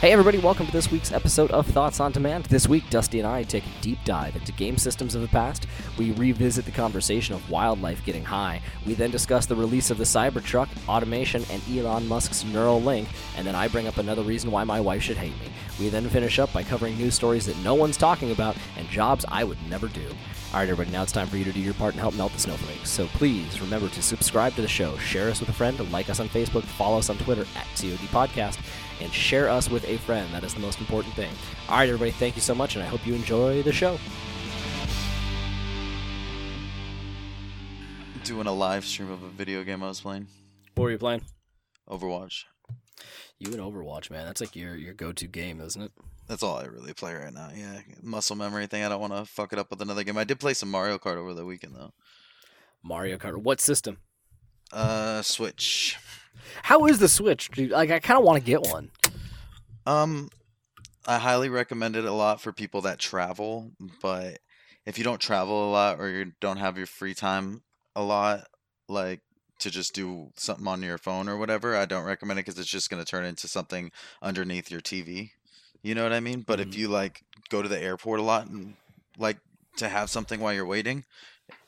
Hey, everybody, welcome to this week's episode of Thoughts on Demand. This week, Dusty and I take a deep dive into game systems of the past. We revisit the conversation of wildlife getting high. We then discuss the release of the Cybertruck, automation, and Elon Musk's Neuralink. And then I bring up another reason why my wife should hate me. We then finish up by covering news stories that no one's talking about and jobs I would never do. All right, everybody, now it's time for you to do your part and help melt the snowflakes. So please remember to subscribe to the show, share us with a friend, like us on Facebook, follow us on Twitter at TOD Podcast, and share us with a friend. That is the most important thing. All right, everybody, thank you so much, and I hope you enjoy the show. Doing a live stream of a video game I was playing, What were you playing? Overwatch. You and Overwatch, man. That's like your your go to game, isn't it? That's all I really play right now. Yeah, muscle memory thing. I don't want to fuck it up with another game. I did play some Mario Kart over the weekend though. Mario Kart. What system? Uh, Switch. How is the Switch? Dude? Like, I kind of want to get one. Um, I highly recommend it a lot for people that travel, but if you don't travel a lot or you don't have your free time a lot, like to just do something on your phone or whatever, I don't recommend it because it's just going to turn into something underneath your TV. You know what I mean? But Mhm. if you like go to the airport a lot and like to have something while you're waiting,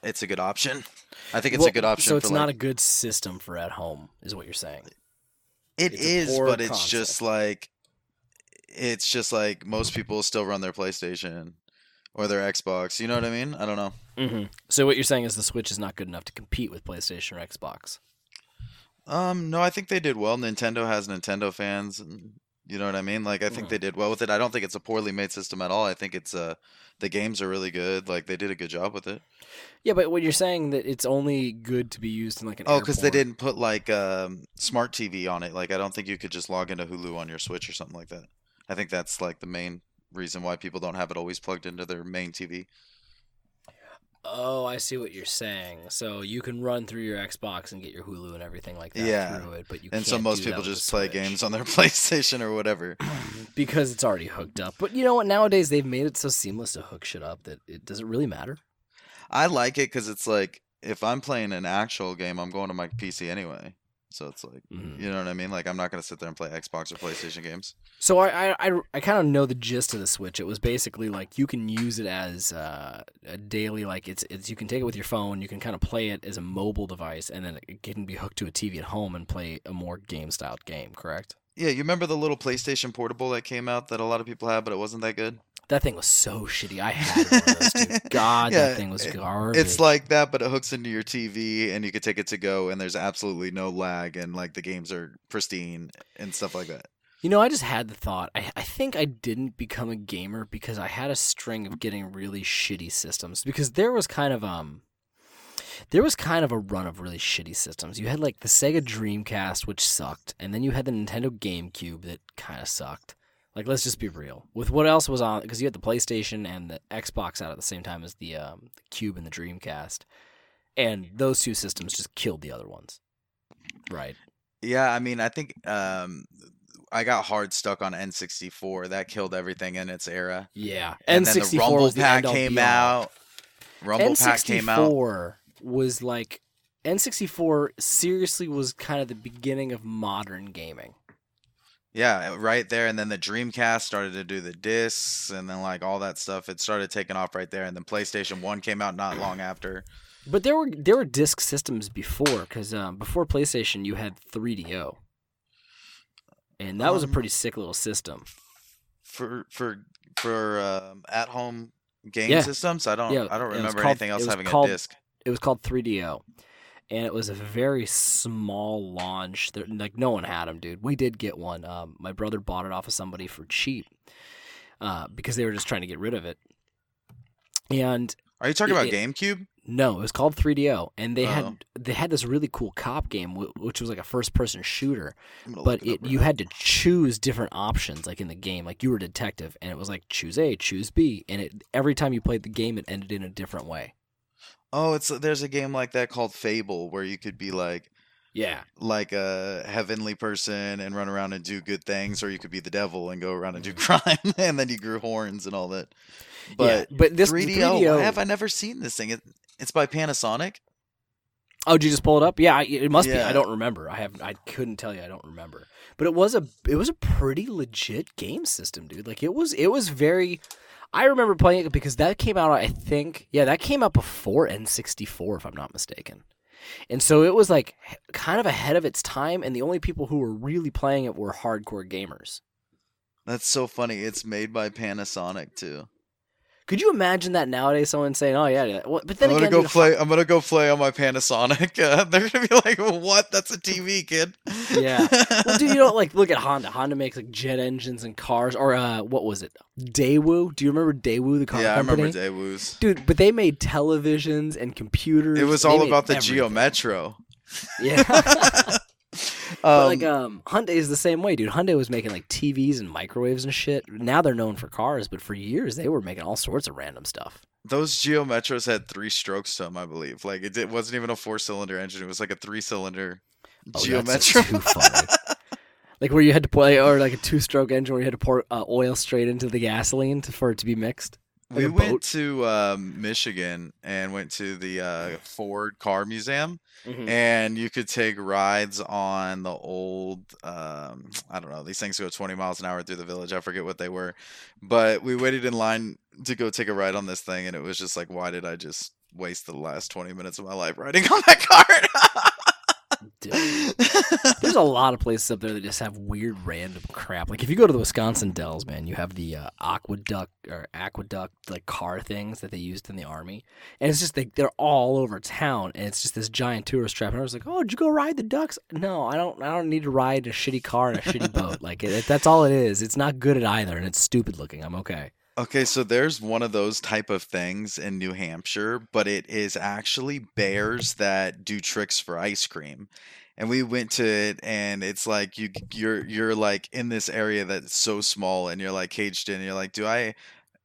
it's a good option. I think it's Well, a good option. So it's not like, a good system for at home, is what you're saying. It It's is, but it's concept. just like it's just like most people still run their PlayStation or their Xbox. You know what I mean? I don't know. hmm So what you're saying is the Switch is not good enough to compete with PlayStation or Xbox. Um, no, I think they did well. Nintendo has Nintendo fans, and you know what I mean. Like I think Mhm. they did well with it. I don't think it's a poorly made system at all. I think it's uh the games are really good. Like they did a good job with it. Yeah, but what you're saying that it's only good to be used in like an Oh, because they didn't put like um smart TV on it. Like I don't think you could just log into Hulu on your Switch or something like that. I think that's like the main reason why people don't have it always plugged into their main TV. Oh, I see what you're saying. So you can run through your Xbox and get your Hulu and everything like that Yeah. through it, but you and so most people just play games on their PlayStation or whatever. because it's already hooked up. But you know what? Nowadays they've made it so seamless to hook shit up that it doesn't really matter. I like it because it's like if I'm playing an actual game, I'm going to my PC anyway. So it's like Mhm. you know what I mean. Like I'm not gonna sit there and play Xbox or PlayStation games. So I I, I, I kind of know the gist of the Switch. It was basically like you can use it as uh, a daily like it's it's you can take it with your phone. You can kind of play it as a mobile device, and then it can be hooked to a TV at home and play a more game styled game. Correct? Yeah, you remember the little PlayStation Portable that came out that a lot of people had, but it wasn't that good. That thing was so shitty. I had one of those too. God, Yeah, that thing was garbage. It's like that, but it hooks into your TV, and you could take it to go, and there's absolutely no lag, and like the games are pristine and stuff like that. You know, I just had the thought. I, I think I didn't become a gamer because I had a string of getting really shitty systems. Because there was kind of um, there was kind of a run of really shitty systems. You had like the Sega Dreamcast, which sucked, and then you had the Nintendo GameCube that kind of sucked. Like, let's just be real. With what else was on? Because you had the PlayStation and the Xbox out at the same time as the um, the Cube and the Dreamcast, and those two systems just killed the other ones. Right. Yeah, I mean, I think um, I got hard stuck on N64. That killed everything in its era. Yeah. And N64 then the Rumble was the came out. Rumble Pack came out. Was like N64 seriously was kind of the beginning of modern gaming. Yeah, right there, and then the Dreamcast started to do the discs, and then like all that stuff. It started taking off right there, and then PlayStation One came out not long after. But there were there were disc systems before cuz um, before PlayStation you had 3DO. And that was a Um, pretty sick little system. For for for um, at home game Yeah. systems, I don't Yeah, I don't remember called- anything else having called- a disc. It was called 3DO. And it was a very small launch. There, like no one had them, dude. We did get one. Um, my brother bought it off of somebody for cheap uh, because they were just trying to get rid of it. And Are you talking it- about GameCube? No, it was called 3DO, and they Oh. had they had this really cool cop game, which was like a first person shooter. But it it, you now. had to choose different options, like in the game. Like you were a detective, and it was like choose A, choose B, and it every time you played the game, it ended in a different way. Oh, it's uh, there's a game like that called Fable where you could be like Yeah, like a heavenly person and run around and do good things, or you could be the devil and go around and do crime, and then you grew horns and all that. yeah. But But this 3DO, 3DO why have I never seen this thing? It, it's by Panasonic. Oh, did you just pull it up? Yeah, it must be. I don't remember. I have. I couldn't tell you. I don't remember. But it was a. It was a pretty legit game system, dude. Like it was. It was very. I remember playing it because that came out. I think. Yeah, that came out before N64, if I'm not mistaken. And so it was like kind of ahead of its time, and the only people who were really playing it were hardcore gamers. That's so funny. It's made by Panasonic too. Could you imagine that nowadays? Someone saying, "Oh yeah," yeah. But then I'm gonna again, go dude, play. I'm gonna go play on my Panasonic. Uh, they're gonna be like, "What? That's a TV, kid." Yeah. well, dude, you don't like look at Honda. Honda makes like jet engines and cars, or uh, what was it? Daewoo. Do you remember Daewoo, the car yeah, I company? remember Daewoo's. Dude, but they made televisions and computers. It was all about the everything. Geo Metro. Yeah. but Um, like um, Hyundai is the same way, dude. Hyundai was making like TVs and microwaves and shit. Now they're known for cars, but for years they were making all sorts of random stuff. those Geo Metros had three strokes to them, I believe. Like it, it wasn't even a four cylinder engine; it was like a three cylinder Oh, Geo that's Metro. too funny. like where you had to play, or like a two-stroke engine where you had to pour uh, oil straight into the gasoline to, for it to be mixed. We went to um, Michigan and went to the uh, Ford Car Museum, Mhm. and you could take rides on the old. Um, I don't know; these things go 20 miles an hour through the village. I forget what they were, but we waited in line to go take a ride on this thing, and it was just like, why did I just waste the last 20 minutes of my life riding on that cart? There's a lot of places up there that just have weird random crap. Like if you go to the Wisconsin Dells, man, you have the uh, aqueduct or aqueduct like car things that they used in the army, and it's just like they're all over town, and it's just this giant tourist trap. And I was like, "Oh, did you go ride the ducks?" No, I don't. I don't need to ride a shitty car and a shitty boat. Like it, that's all it is. It's not good at either, and it's stupid looking. I'm okay. Okay, so there's one of those type of things in New Hampshire, but it is actually bears that do tricks for ice cream. And we went to it and it's like you you're you're like in this area that's so small and you're like caged in. and You're like, "Do I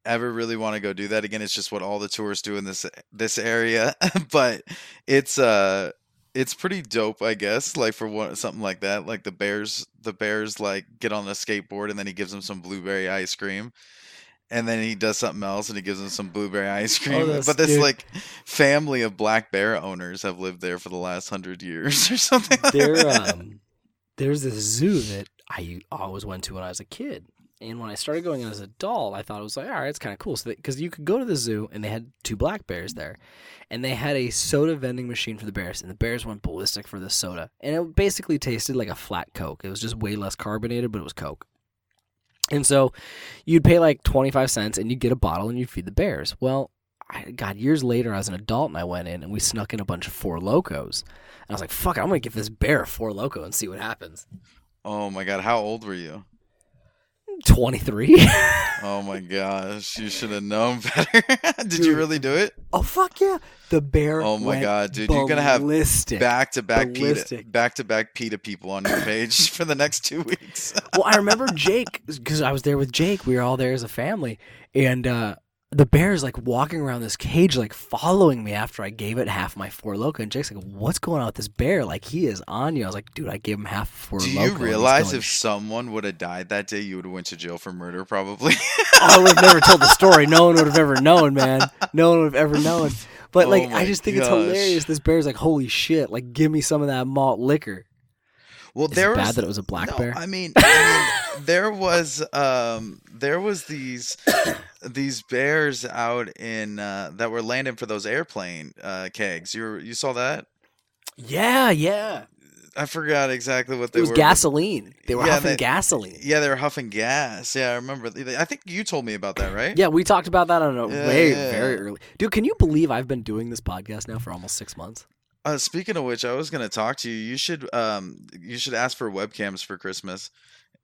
ever really want to go do that again?" It's just what all the tourists do in this this area. but it's uh it's pretty dope, I guess, like for one something like that. Like the bears the bears like get on a skateboard and then he gives them some blueberry ice cream and then he does something else and he gives them some blueberry ice cream. that's- but this dude. like family of black bear owners have lived there for the last hundred years or something. like there um there's this zoo that I always went to when I was a kid. And when I started going as an adult, I thought it was like, all right, it's kind of cool. So, because you could go to the zoo and they had two black bears there, and they had a soda vending machine for the bears, and the bears went ballistic for the soda, and it basically tasted like a flat Coke. It was just way less carbonated, but it was Coke. And so, you'd pay like twenty five cents, and you'd get a bottle, and you'd feed the bears. Well, I, God, years later, I was an adult, and I went in, and we snuck in a bunch of Four Locos. And I was like, fuck it, I'm gonna give this bear a Four Loco and see what happens. Oh my god, how old were you? 23. Oh my gosh, you should have known better. Did you really do it? oh fuck yeah! The bear. Oh my god, dude, you're gonna have back to back PETA back to back PETA people on your page for the next two weeks. well, I remember Jake because I was there with Jake. We were all there as a family, and uh, the bear is like walking around this cage, like following me after I gave it half my four loco. And Jake's like, "What's going on with this bear? Like he is on you." I was like, "Dude, I gave him half four Do you realize if someone would have died that day, you would have went to jail for murder, probably? I would have never told the story. No one would have ever known, man. No one would have ever known. But Oh like, my I just think it's hilarious. This bear's like, "Holy shit! Like, give me some of that malt liquor." Well, Is there it was bad that it was a black no, bear? I mean, I mean, there was um, there was these these bears out in uh, that were landing for those airplane uh, kegs. You were, you saw that? Yeah, yeah. I forgot exactly what they were It was were. gasoline. They were Yeah, huffing they- gasoline. Yeah, they were huffing gas. Yeah, I remember. I think you told me about that, right? Yeah, we talked about that on a Yeah, way yeah, very early. Dude, can you believe I've been doing this podcast now for almost six months? Uh, speaking of which, I was gonna talk to you. You should um you should ask for webcams for Christmas.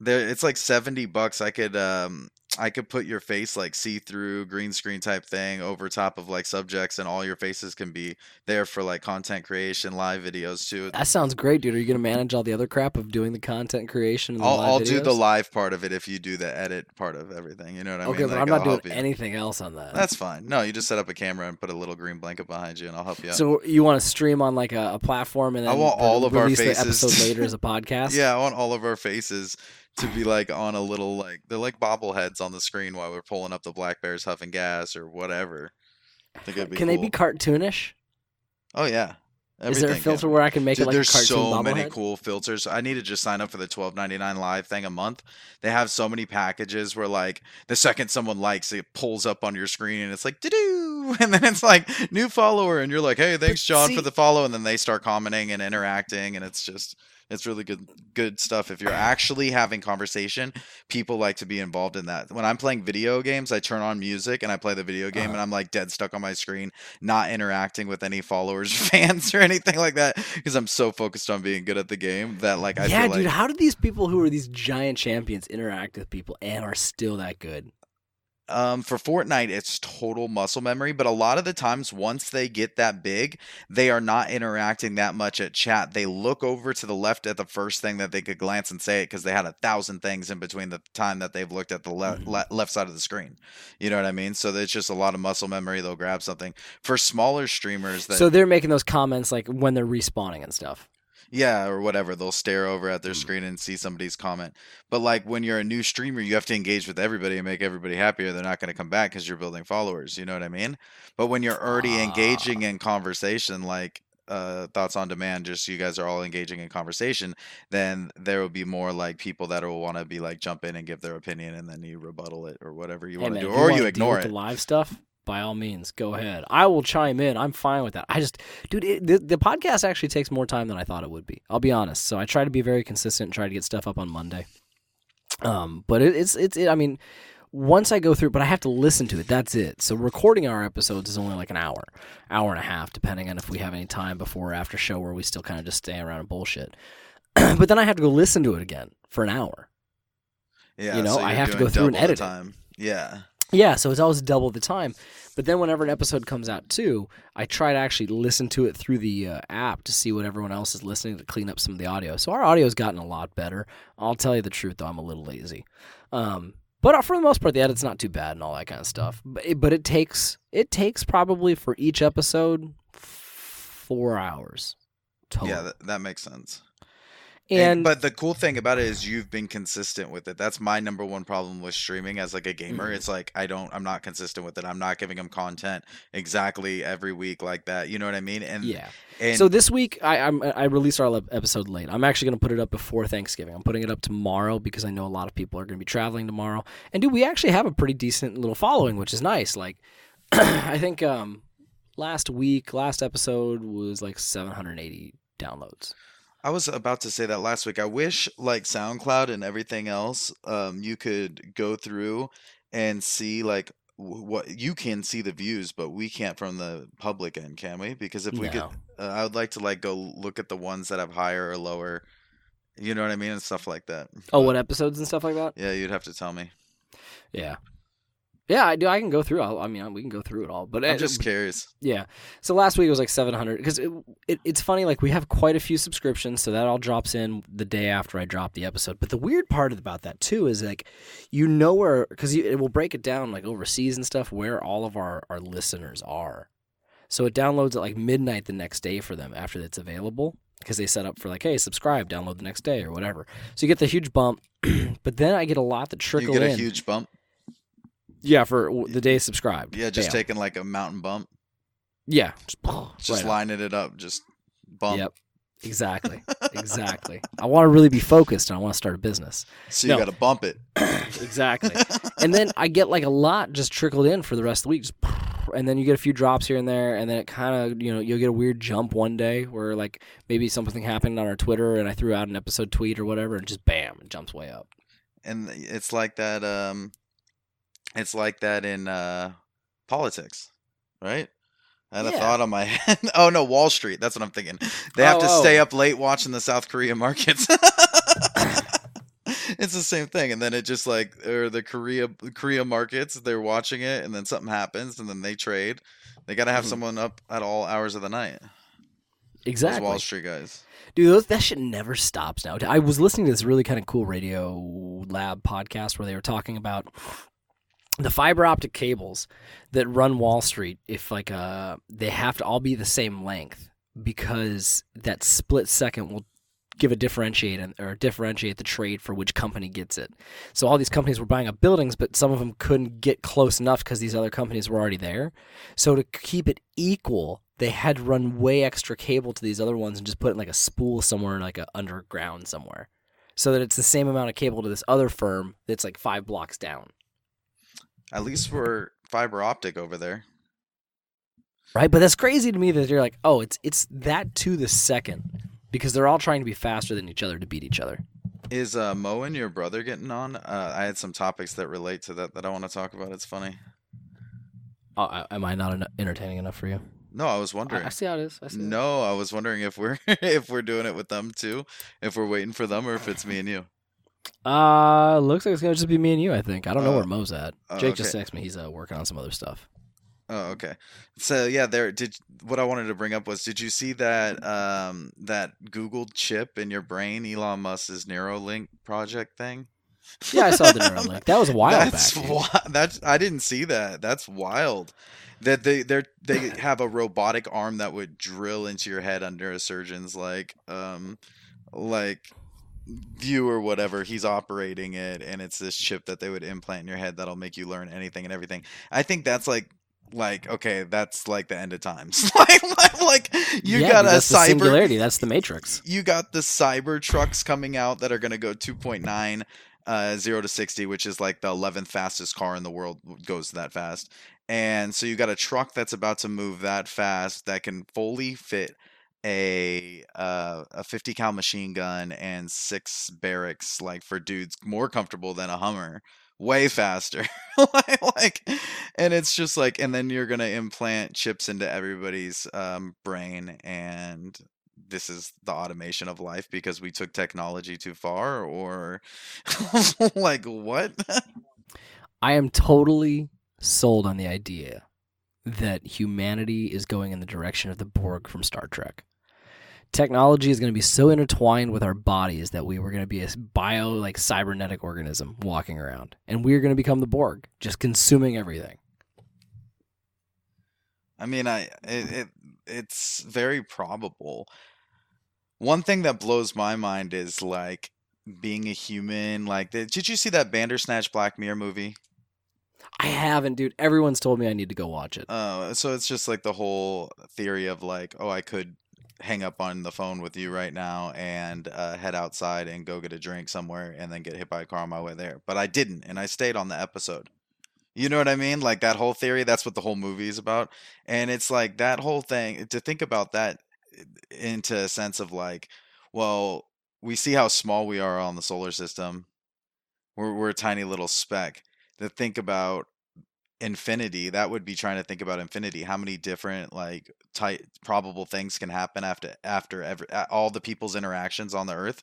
There, it's like seventy bucks. I could um I could put your face like see through green screen type thing over top of like subjects, and all your faces can be there for like content creation, live videos too. That sounds great, dude. Are you gonna manage all the other crap of doing the content creation? And the I'll I'll do the live part of it if you do the edit part of everything. You know what I Okay, mean? but Like, I'm not I'll doing anything else on that. That's fine. No, you just set up a camera and put a little green blanket behind you, and I'll help you out. So you want to stream on like a, a platform and I then want all of our release the faces. episode later as a podcast? Yeah, I want all of our faces to be like on a little like they're like bobbleheads on the screen while we're pulling up the black bears huffing gas or whatever. I think it'd be Can they be cartoonish? Oh yeah. Is there a Everything filter where I can make Dude, it like there's a cartoon so many bobblehead? cool filters. I need to just sign up for the twelve ninety nine live thing a month. They have so many packages where like the second someone likes it pulls up on your screen and it's like doo and then it's like new follower and you're like hey thanks John see- for the follow and then they start commenting and interacting and it's just it's really good good stuff if you're actually having conversation people like to be involved in that when i'm playing video games i turn on music and i play the video game Uh-huh. and i'm like dead stuck on my screen not interacting with any followers fans or anything like that because i'm so focused on being good at the game that like i yeah, dude. like How do these people who are these giant champions interact with people and are still that good? Um, for Fortnite, it's total muscle memory. But a lot of the times, once they get that big, they are not interacting that much at chat. They look over to the left at the first thing that they could glance and say it because they had a thousand things in between the time that they've looked at the le- Mhm. le- left side of the screen. You know what I mean? So it's just a lot of muscle memory. They'll grab something. For smaller streamers, that So they're making those comments like when they're respawning and stuff. Yeah, or whatever. They'll stare over at their Mm. screen and see somebody's comment. But like when you're a new streamer, you have to engage with everybody and make everybody happier. They're not going to come back because you're building followers. You know what I mean? But when you're already engaging in conversation, like uh, thoughts on demand, just you guys are all engaging in conversation, then there will be more like people that will want to be like jump in and give their opinion, and then you rebuttal it or whatever you Hey, want to do, or wanna you ignore it. The live stuff, by all means, go ahead. I will chime in. I'm fine with that. I just, dude, it, the, the podcast actually takes more time than I thought it would be. I'll be honest. So I try to be very consistent and try to get stuff up on Monday. Um, but it, it's it's it, I mean, once I go through, but I have to listen to it. That's it. So recording our episodes is only like an hour, hour and a half, depending on if we have any time before or after show where we still kind of just stay around and bullshit. but then I have to go listen to it again for an hour. Yeah, you know, so I have to go through and edit it. Time. Yeah. Yeah, so it's always double the time. But then whenever an episode comes out too, I try to actually listen to it through the uh, app to see what everyone else is listening to clean up some of the audio. So our audio's gotten a lot better. I'll tell you the truth though, I'm a little lazy. Um, but for the most part, the edit's not too bad and all that kind of stuff. But it, but it takes it takes probably for each episode four hours total. Yeah, that, that makes sense. And, And, but the cool thing about it is you've been consistent with it. That's my number one problem with streaming as like a gamer. Mhm. It's like I don't I'm not consistent with it. I'm not giving them content exactly every week like that. You know what I mean? And yeah. and so this week I I'm, I released our episode late. I'm actually going to put it up before Thanksgiving. I'm putting it up tomorrow because I know a lot of people are going to be traveling tomorrow. And dude, we actually have a pretty decent little following, which is nice. Like I think um last week, last episode was like 780 downloads. I was about to say that last week. I wish like SoundCloud and everything else, um, you could go through and see like wh- what you can see the views, but we can't from the public end, can we? Because if we could, No. uh, I would like to like go look at the ones that have higher or lower. You know what I mean, and stuff like that. Oh, But, what episodes and stuff like that? Yeah, you'd have to tell me. Yeah. Yeah, I do. I can go through. I'll, I mean, we can go through it all. But I'm just curious. Yeah. So last week it was like 700 because it, it, it's funny like we have quite a few subscriptions so that all drops in the day after I drop the episode. But the weird part about that too is like you know where cuz it will break it down like overseas and stuff where all of our our listeners are. So it downloads at like midnight the next day for them after it's available because they set up for like hey subscribe download the next day or whatever. So you get the huge bump but then I get a lot that You trickle get a in. huge bump. Yeah, for the day subscribed. Yeah, just Bam. taking like a mountain bump, Yeah. Just, just right up. lining it up, just bump. Yep. Exactly. exactly. I want to really be focused and I want to start a business. So you No. got to bump it. Exactly. and then I get like a lot just trickled in for the rest of the week. Just, and then you get a few drops here and there, and then it kind of you know you'll get a weird jump one day where like maybe something happened on our Twitter and I threw out an episode tweet or whatever, and just bam, it jumps way up. and it's like that um it's like that in uh politics right i had Yeah. a thought on my head oh no wall street that's what i'm thinking they have Oh, to stay oh. up late watching the south korea markets it's the same thing and then it just like or the korea korea markets they're watching it and then something happens and then they trade they got to have Mhm. someone up at all hours of the night those Exactly. wall street guys Dude, those, that shit never stops now. I was listening to this really kind of cool radio lab podcast where they were talking about the fiber optic cables that run Wall Street. If like uh, they have to all be the same length because that split second will give a differentiate or differentiate the trade for which company gets it. So all these companies were buying up buildings, but some of them couldn't get close enough because these other companies were already there. So to keep it equal, they had to run way extra cable to these other ones and just put in like a spool somewhere, like a underground somewhere, so that it's the same amount of cable to this other firm that's like five blocks down. At least we're fiber optic over there. Right, but that's crazy to me that you're like, oh, it's it's that to the second because they're all trying to be faster than each other to beat each other. Is uh, Mo and your brother getting on? Uh, I had some topics that relate to that that I want to talk about. It's funny. Oh, I- am I not entertaining enough for you? No, I was wondering. I see how it is. I see how it is. No, I was wondering if we're if we're doing it with them too, if we're waiting for them, or if it's me and you. Uh, looks like it's gonna just be me and you. I think. I don't know Oh. where Mo's at. Oh, Jake just okay. texted me. He's uh, working on some other stuff. Oh, okay. So yeah, there did what I wanted to bring up was did you see that um that Google chip in your brain, Elon Musk's Neuralink project thing? Yeah, I saw the Neuralink. That was a while that's back. dude. wi- that's I didn't see that. That's wild. That they they they have a robotic arm that would drill into your head under a surgeon's like um like view or whatever he's operating it and it's this chip that they would implant in your head that'll make you learn anything and everything. I think that's like like okay, that's like the end of times. like, like like you yeah, got a cyber singularity. That's the Matrix. you got the cyber trucks coming out that are going to go 2.9 uh 0 to 60 which is like the 11th fastest car in the world goes that fast and so you got a truck that's about to move that fast that can fully fit a uh, a 50 cal machine gun and six barracks like for dudes more comfortable than a hummer way faster like, and it's just like and then you're gonna implant chips into everybody's um, brain and this is the automation of life because we took technology too far or like what I am totally sold on the idea that humanity is going in the direction of the Borg from Star Trek. Technology is going to be so intertwined with our bodies that we were going to be a bio like cybernetic organism walking around, and we're going to become the Borg, just consuming everything. i mean i it, it it's very probable one thing that blows my mind is like being a human like did you see that bandersnatch black mirror movie I haven't, dude. Everyone's told me I need to go watch it. Uh, so it's just like the whole theory of like, oh, I could hang up on the phone with you right now and uh, head outside and go get a drink somewhere and then get hit by a car on my way there. But I didn't, and I stayed on the episode. You know what I mean? Like that whole theory, that's what the whole movie is about. And it's like that whole thing to think about that into a sense of like, well, we see how small we are on the solar system. We're, we're a tiny little speck. To think about infinity that would be trying to think about infinity how many different like type probable things can happen after after every all the people's interactions on the earth.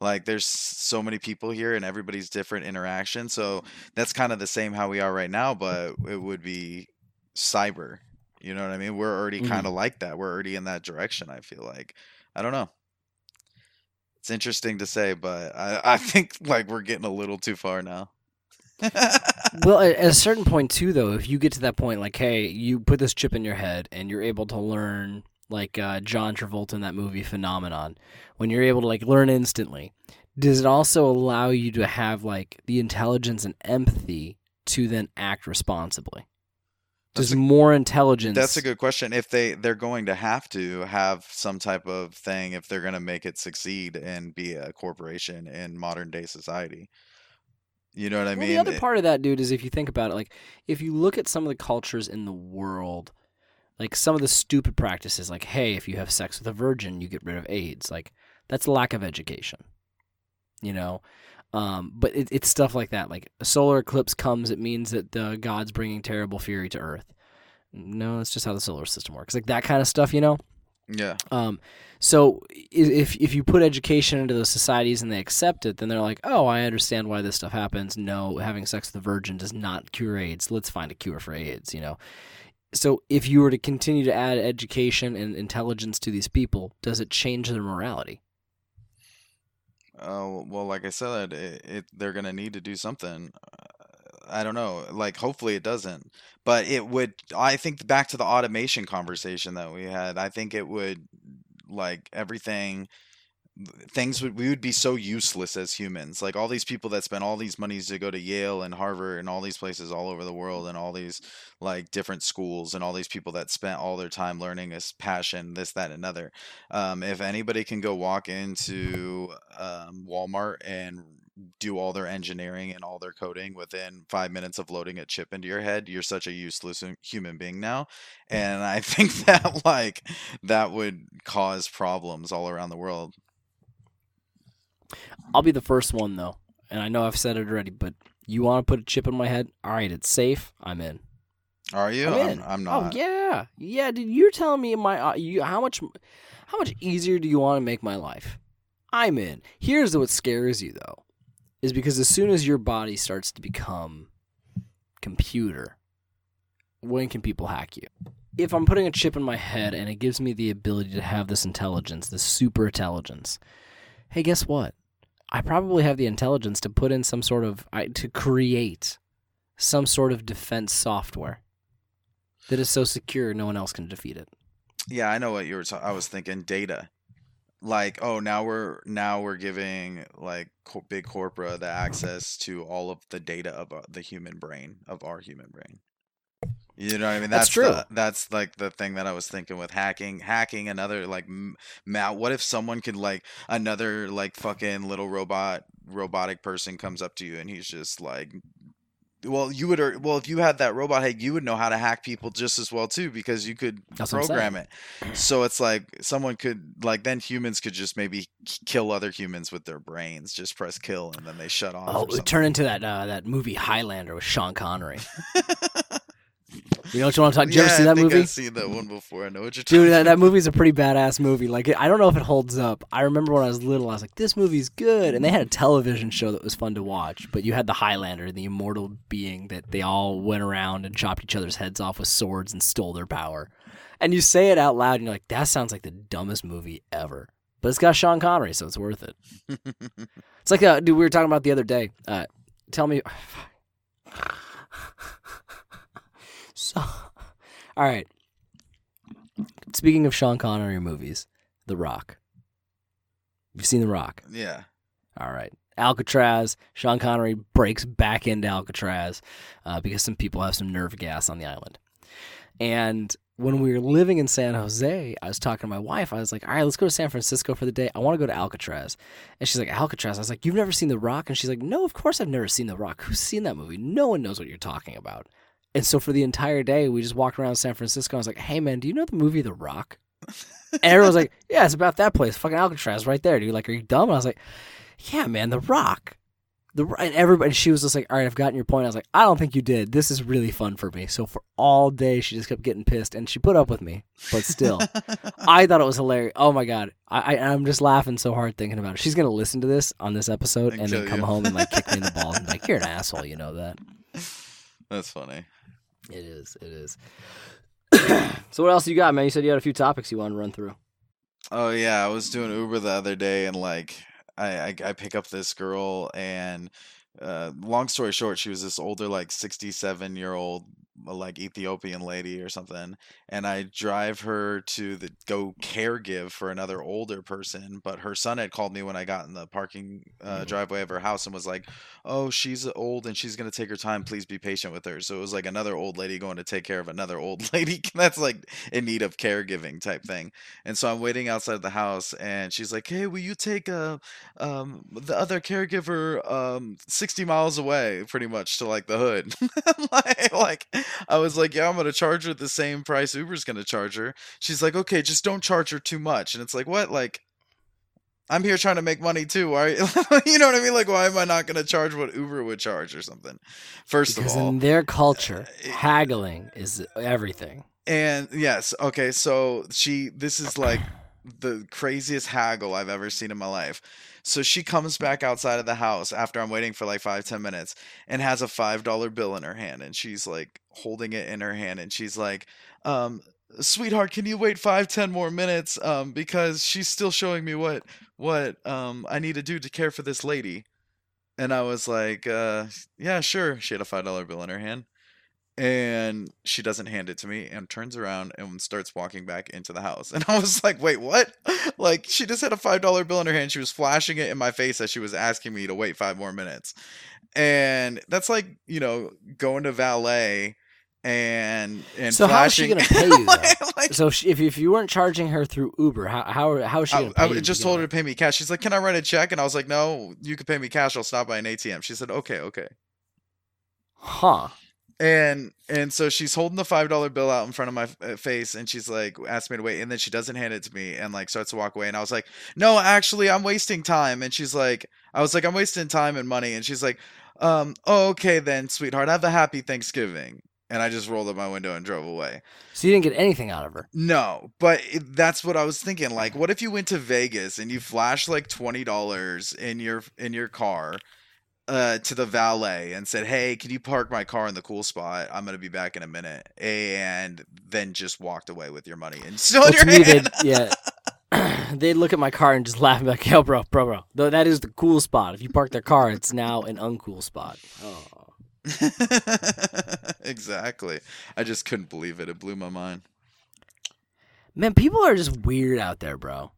Like there's so many people here and everybody's different interaction so that's kind of the same how we are right now but it would be cyber you know what i mean? We're already Mhm. kind of like that we're already in that direction i feel like. I don't know. It's interesting to say but i i think like we're getting a little too far now well, at a certain point too, though, if you get to that point, like, hey, you put this chip in your head and you're able to learn, like uh, John Travolta in that movie Phenomenon, when you're able to like learn instantly, does it also allow you to have like the intelligence and empathy to then act responsibly? That's Does a- more intelligence? That's a good question. If they they're going to have to have some type of thing if they're going to make it succeed and be a corporation in modern day society. You know what I well, mean? the other It- part of that, dude, is if you think about it, like if you look at some of the cultures in the world, like some of the stupid practices, like hey, if you have sex with a virgin, you get rid of AIDS. Like that's lack of education, you know. Um, but it, it's stuff like that. Like a solar eclipse comes, it means that the God's bringing terrible fury to Earth. No, that's just how the solar system works. Like that kind of stuff, you know. Yeah. Um, so if if you put education into those societies and they accept it, then they're like, oh, I understand why this stuff happens. No, having sex with a virgin does not cure AIDS. Let's find a cure for AIDS. You know. So if you were to continue to add education and intelligence to these people, does it change their morality? Oh, well, like I said, it, it they're going to need to do something. I don't know. Like hopefully it doesn't. But it would I think back to the automation conversation that we had. I think it would like everything things would we would be so useless as humans like all these people that spend all these monies to go to Yale and Harvard and all these places all over the world and all these like different schools and all these people that spent all their time learning this passion this that and another um, if anybody can go walk into um, Walmart and do all their engineering and all their coding within five minutes of loading a chip into your head you're such a useless human being now and i think that like that would cause problems all around the world I'll be the first one though, and I know I've said it already, but you want to put a chip in my head? All right, it's safe. I'm in. Are you? I'm, I'm. I'm Oh not. yeah, yeah, dude. You're telling me my uh, you how much how much easier do you want to make my life? I'm in. Here's what scares you though, is because as soon as your body starts to become computer, when can people hack you? If I'm putting a chip in my head and it gives me the ability to have this intelligence, this super intelligence, hey, guess what? I probably have the intelligence to put in some sort of to create some sort of defense software that is so secure no one else can defeat it. Yeah, I know what you were. Ta- I was thinking data. Like, oh, now we're now we're giving like co- big corpora the access to all of the data of uh, the human brain of our human brain. You know what I mean? That's true. The, that's like the thing that I was thinking with hacking. Hacking another like m- ma- What if someone could like another like fucking little robot robotic person comes up to you and he's just like well, you would, or well, if you had that robot head, you would know how to hack people just as well too, because you could That's program it. So it's like someone could, like, then humans could just maybe kill other humans with their brains. Just press kill, and then they shut off. Oh, turn into that uh, that movie Highlander with Sean Connery. You know what you want to talk? Did you yeah, ever see I that think movie? I've seen that one before. I know what you're talking Dude, that, that movie's a pretty badass movie. Like, I don't know if it holds up. I remember when I was little, I was like, this movie's good. And they had a television show that was fun to watch. But you had the Highlander, the immortal being that they all went around and chopped each other's heads off with swords and stole their power. And you say it out loud, and you're like, that sounds like the dumbest movie ever. But it's got Sean Connery, so it's worth it. It's like, uh, dude, we were talking about the other day. Uh, tell me. so, all right. Speaking of Sean Connery movies, The Rock. You've seen The Rock. yeah. All right. Alcatraz. Sean Connery breaks back into Alcatraz uh, because some people have some nerve gas on the island. And when we were living in San Jose, I was talking to my wife. I was like, all right, let's go to San Francisco for the day. I want to go to Alcatraz. And she's like, Alcatraz? I was like, you've never seen The Rock? And she's like, no, of course I've never seen The Rock. Who's seen that movie? No one knows what you're talking about. And so for the entire day, we just walked around San Francisco. I was like, hey, man, do you know the movie The Rock? And everyone's like, yeah, it's about that place, fucking Alcatraz, right there, dude. Like, are you dumb? And I was like, yeah, man, The Rock. The and everybody, she was just like, all right, I've gotten your point. I was like, I don't think you did. This is really fun for me. So for all day, she just kept getting pissed, and she put up with me. But still, I thought it was hilarious. Oh my god, I, I I'm just laughing so hard thinking about it. She's gonna listen to this on this episode And and then come you. home and like kick me in the balls and be like, you're an asshole. You know that. That's funny. It is. It is. so what else you got, man? You said you had a few topics you wanted to run through. Oh yeah, I was doing Uber the other day, and like I I, I pick up this girl, and uh, long story short, she was this older, like sixty-seven year old, like Ethiopian lady or something, and I drive her to the go caregive for another older person, but her son had called me when I got in the parking uh, Mhm. driveway of her house and was like, "Oh, she's old and she's gonna take her time. Please be patient with her." So it was like another old lady going to take care of another old lady that's like in need of caregiving type thing. And so I'm waiting outside the house, and she's like, "Hey, will you take uh, um, the other caregiver um, 60 miles away, pretty much to like the hood?" like, like, I was like, "Yeah, I'm gonna charge her the same price Uber's gonna charge her." She's like, "Okay, just don't charge her too much." And it's like, "What? Like." I'm here trying to make money too. Why? you know what I mean? Like, why am I not going to charge what Uber would charge or something? First Because of all, in their culture, uh, haggling is everything. and yes, okay, so she this is like the craziest haggle I've ever seen in my life. So she comes back outside of the house after I'm waiting for like five, ten minutes and has a five dollar bill in her hand and she's like holding it in her hand and she's like, um, sweetheart, can you wait five, ten more minutes? Um, because she's still showing me what what um I need to do to care for this lady. And I was like, uh, yeah, sure. She had a five dollar bill in her hand. And she doesn't hand it to me and turns around and starts walking back into the house and i was like wait what like she just had a five dollar bill in her hand she was flashing it in my face as she was asking me to wait five more minutes and that's like you know going to valet and and So how is she gonna pay you, like, So if, if you weren't charging her through Uber, how how how is she I, I just begin told her to pay me cash. She's like, "Can I write a check?" And I was like, "No, you can pay me cash. I'll stop by an ATM." She said, "Okay, okay." Huh. And and so she's holding the five dollar bill out in front of my uh, face and she's like asked me to wait and then she doesn't hand it to me and like starts to walk away and i was like no actually i'm wasting time and she's like i was like i'm wasting time and money and she's like um oh, okay then sweetheart have a happy thanksgiving and i just rolled up my window and drove away So you didn't get anything out of her. no, but it, that's what I was thinking. Like, what if you went to Vegas and you flashed like twenty dollars in your in your car uh, to the valet and said, "Hey, can you park my car in the cool spot? I'm gonna be back in a minute," and then just walked away with your money and still Well, in to your me, hand. they'd, yeah, they'd look at my car and just laugh and be like, "Yo, bro, bro, bro, Though that is the cool spot. If you park their car, it's now an uncool spot." Oh. exactly. I just couldn't believe it. It blew my mind. Man, people are just weird out there, bro.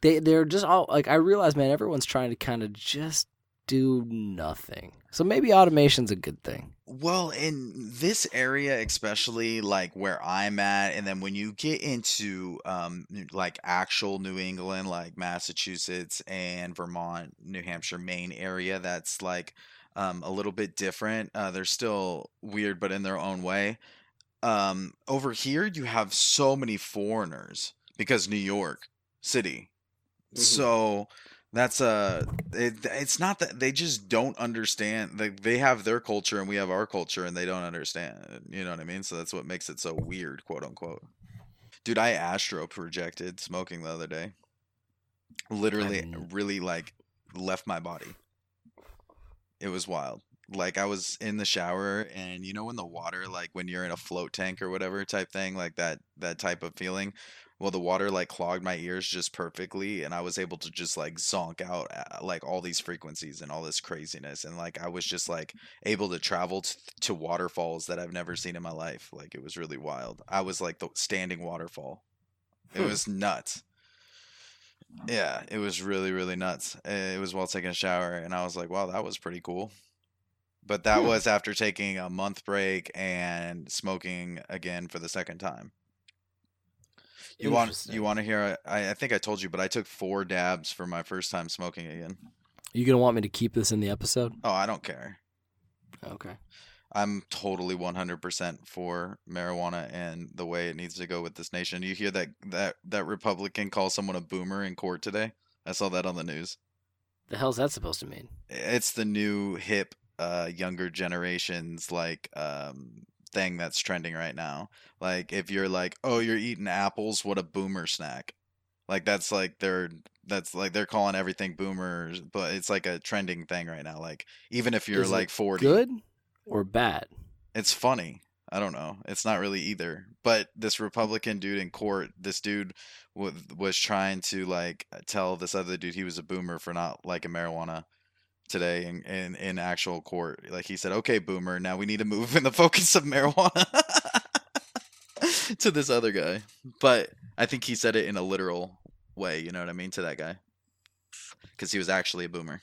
They they're just all like I realize, man. Everyone's trying to kind of just do nothing. So maybe automation's a good thing. Well, in this area, especially like where I'm at, and then when you get into um, like actual New England, like Massachusetts and Vermont, New Hampshire, Maine area, that's like um, a little bit different. Uh, they're still weird, but in their own way. Um, over here, you have so many foreigners because New York City. Mhm. So that's a it, it's not that they just don't understand like they have their culture and we have our culture and they don't understand you know what i mean? So that's what makes it so weird quote unquote. Dude i astro projected smoking the other day. Literally I'm- really like left my body. It was wild. Like i was in the shower and you know when the water like when you're in a float tank or whatever type thing like that that type of feeling well the water like clogged my ears just perfectly and i was able to just like zonk out uh, like all these frequencies and all this craziness and like i was just like able to travel t- to waterfalls that i've never seen in my life like it was really wild. I was like the standing waterfall. It was nuts. Yeah it was really really nuts Uh, it was while taking a shower and i was like wow that was pretty cool. But that was after taking a month break and smoking again for the second time you want you want to hear? I, I think I told you, but I took four dabs for my first time smoking again. You gonna want me to keep this in the episode? Oh, I don't care. Okay. I'm totally 100% for marijuana and the way it needs to go with this nation. You hear that that that Republican call someone a boomer in court today? I saw that on the news. The hell's that supposed to mean? It's the new hip uh younger generations like um thing that's trending right now. Like if you're like, "Oh, you're eating apples, what a boomer snack." Like that's like they're that's like they're calling everything boomers, but it's like a trending thing right now. Like even if you're Is like 40, Good or bad? it's funny. I don't know. It's not really either. But this Republican dude in court, this dude w- was trying to like tell this other dude he was a boomer for not liking marijuana today in, in, in actual court. Like he said, okay, boomer, now we need to move in the focus of marijuana to this other guy. But I think he said it in a literal way, you know what I mean, to that guy. Because he was actually a boomer.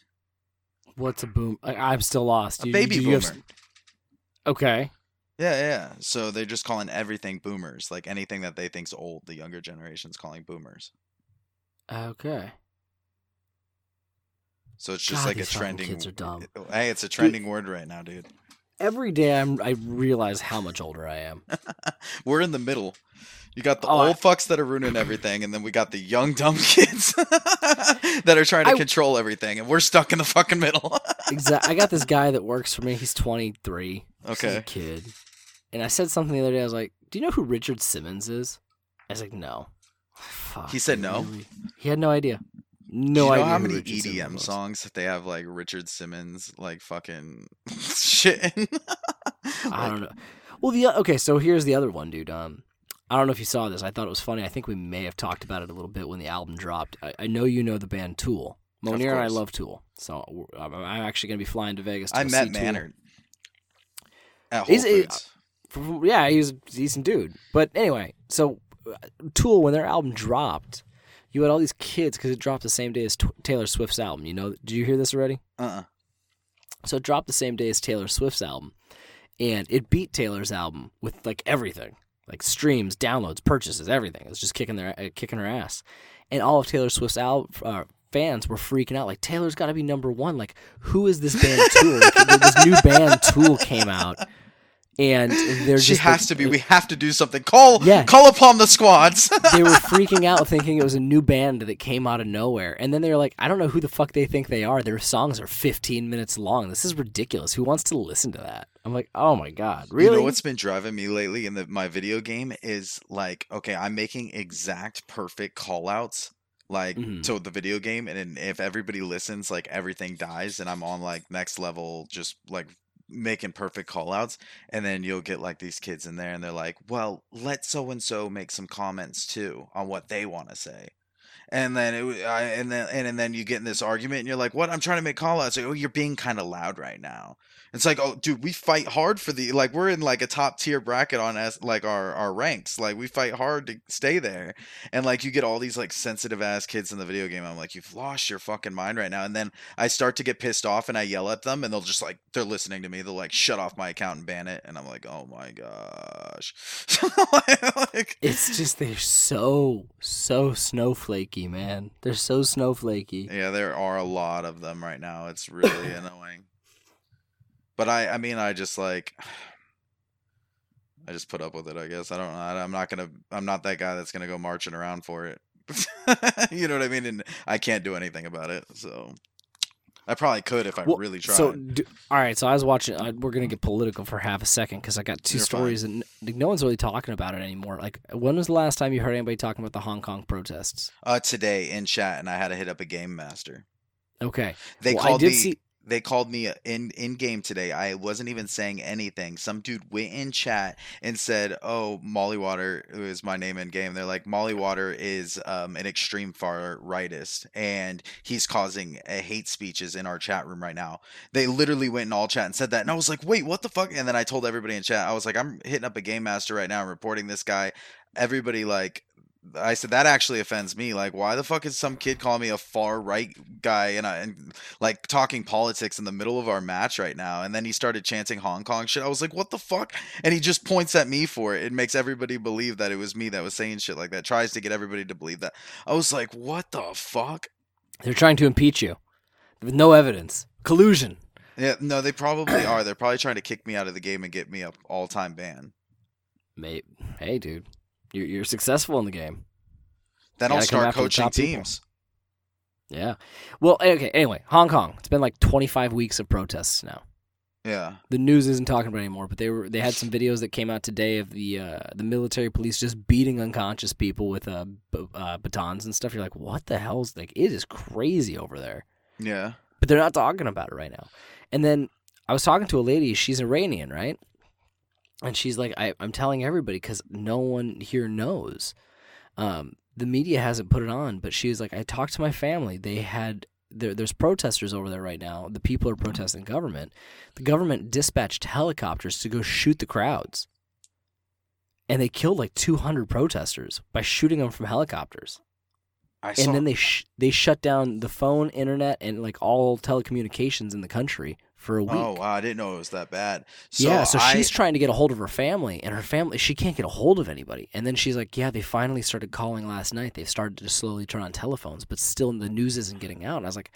What's a boom? I, I'm still lost. A You- baby you boomer. have okay. Yeah, yeah. So they're just calling everything boomers. Like anything that they think's old, the younger generation's calling boomers. Okay. So it's just God, like a trending. kids are dumb. Hey, it's a trending word right now, dude. Every day I'm, I realize how much older I am. We're in the middle. You got the Oh, I- old fucks that are ruining everything, and then we got the young dumb kids that are trying to I- control everything, and we're stuck in the fucking middle. Exactly. I got this guy that works for me. He's 23. He's a okay. kid. And I said something the other day. I was like, "Do you know who Richard Simmons is?" I was like, "No." Fuck, He said no? really? He had no idea. Do No you know idea. how many Richard EDM songs that they have like Richard Simmons like fucking shit? in? I don't know. Well, the okay, so here's the other one, dude. Um, I don't know if you saw this. I thought it was funny. I think we may have talked about it a little bit when the album dropped. I, I know you know the band Tool. Monier and I love Tool, so I'm I'm actually going to be flying to Vegas. To I met. Maynard at Whole He's Foods. Yeah, he was a decent dude. But anyway, so uh, Tool when their album dropped, you had all these kids because it dropped the same day as T- Taylor Swift's album. You know, did you hear this already? Uh-uh. So it dropped the same day as Taylor Swift's album, and it beat Taylor's album with like everything, like streams, downloads, purchases, everything. It was just kicking their uh, kicking her ass, and all of Taylor Swift's al- uh, fans were freaking out. Like Taylor's got to be number one. Like who is this band Tool? Like, this new band Tool came out, and they're She just has like, to be. We have to do something. Call Yeah. call upon the squads. they were freaking out thinking it was a new band that came out of nowhere. And then they were like, I don't know who the fuck they think they are. Their songs are 15 minutes long. This is ridiculous. Who wants to listen to that? I'm like, oh my God. Really? You know what's been driving me lately in the, my video game is like, okay, I'm making exact perfect call outs like Mhm. to the video game and if everybody listens like everything dies and I'm on like next level just like making perfect call outs and then you'll get like these kids in there and they're like, "Well, let so and so make some comments too on what they want to say." And then it, I, and then and, and then you get in this argument, and you're like, "What? I'm trying to make call outs." Like, oh, you're being kind of loud right now. It's like, oh, dude, we fight hard for the like we're in like a top tier bracket on as like our our ranks. Like we fight hard to stay there, and like you get all these like sensitive ass kids in the video game. I'm like, you've lost your fucking mind right now. And then I start to get pissed off, and I yell at them, and they'll just like they're listening to me. They'll like shut off my account and ban it, and I'm like, oh my gosh. like, It's just, they're so, so snowflakey, man. They're so snowflakey. Yeah, there are a lot of them right now. It's really annoying. But I, I mean, I just like, I just put up with it. I guess I don't know. I- I'm not gonna. I'm not that guy that's gonna go marching around for it. you know what I mean? And I can't do anything about it. So I probably could if I Well, really tried. So, do, all right. So I was watching. Uh, we're gonna get political for half a second because I got two You're fine. stories and no one's really talking about it anymore. Like, when was the last time you heard anybody talking about the Hong Kong protests? uh, today in chat, and I had to hit up a game master. Okay, They Well, I called did me. see- They called me uh, in in game today. I wasn't even saying anything. Some dude went in chat and said, "Oh, Molly Water who is my name in game." They're like, "Molly Water is um, an extreme far rightist, and he's causing uh, hate speeches in our chat room right now." They literally went in all chat and said that, and I was like, "Wait, what the fuck?" And then I told everybody in chat, I was like, "I'm hitting up a game master right now, and reporting this guy." Everybody like I said that actually offends me. Like, why the fuck is some kid calling me a far right guy and I and like talking politics in the middle of our match right now? And then he started chanting Hong Kong shit. I was like, what the fuck? And he just points at me for it. It makes everybody believe that it was me that was saying shit like that. Tries to get everybody to believe that. I was like, what the fuck? they're trying to impeach you with no evidence, collusion. Yeah, no, they probably are. They're probably trying to kick me out of the game and get me a all time ban. Mate, hey, dude, you're you're successful in the game. Then I'll start coaching top people. teams. Yeah. Well, okay. Anyway, Hong Kong. It's been like 25 weeks of protests now. Yeah. the news isn't talking about it anymore, but they were they had some videos that came out today of the uh, the military police just beating unconscious people with uh, b- uh, batons and stuff. You're like, what the hell's like? It is crazy over there, Yeah. but they're not talking about it right now. And then I was talking to a lady. She's Iranian, right? And she's like, I, I'm telling everybody because no one here knows. Um, the media hasn't put it on, but she was like, I talked to my family. They had there, there's protesters over there right now. The people are protesting government. The government dispatched helicopters to go shoot the crowds, and they killed like 200 protesters by shooting them from helicopters. I saw... And then they sh- they shut down the phone, internet, and like all telecommunications in the country for a oh, week. oh wow, I didn't know it was that bad. So yeah, so I, she's trying to get a hold of her family, and her family she can't get a hold of anybody. And then she's like, "Yeah, they finally started calling last night. They've started to slowly turn on telephones, but still the news isn't getting out." And I was like,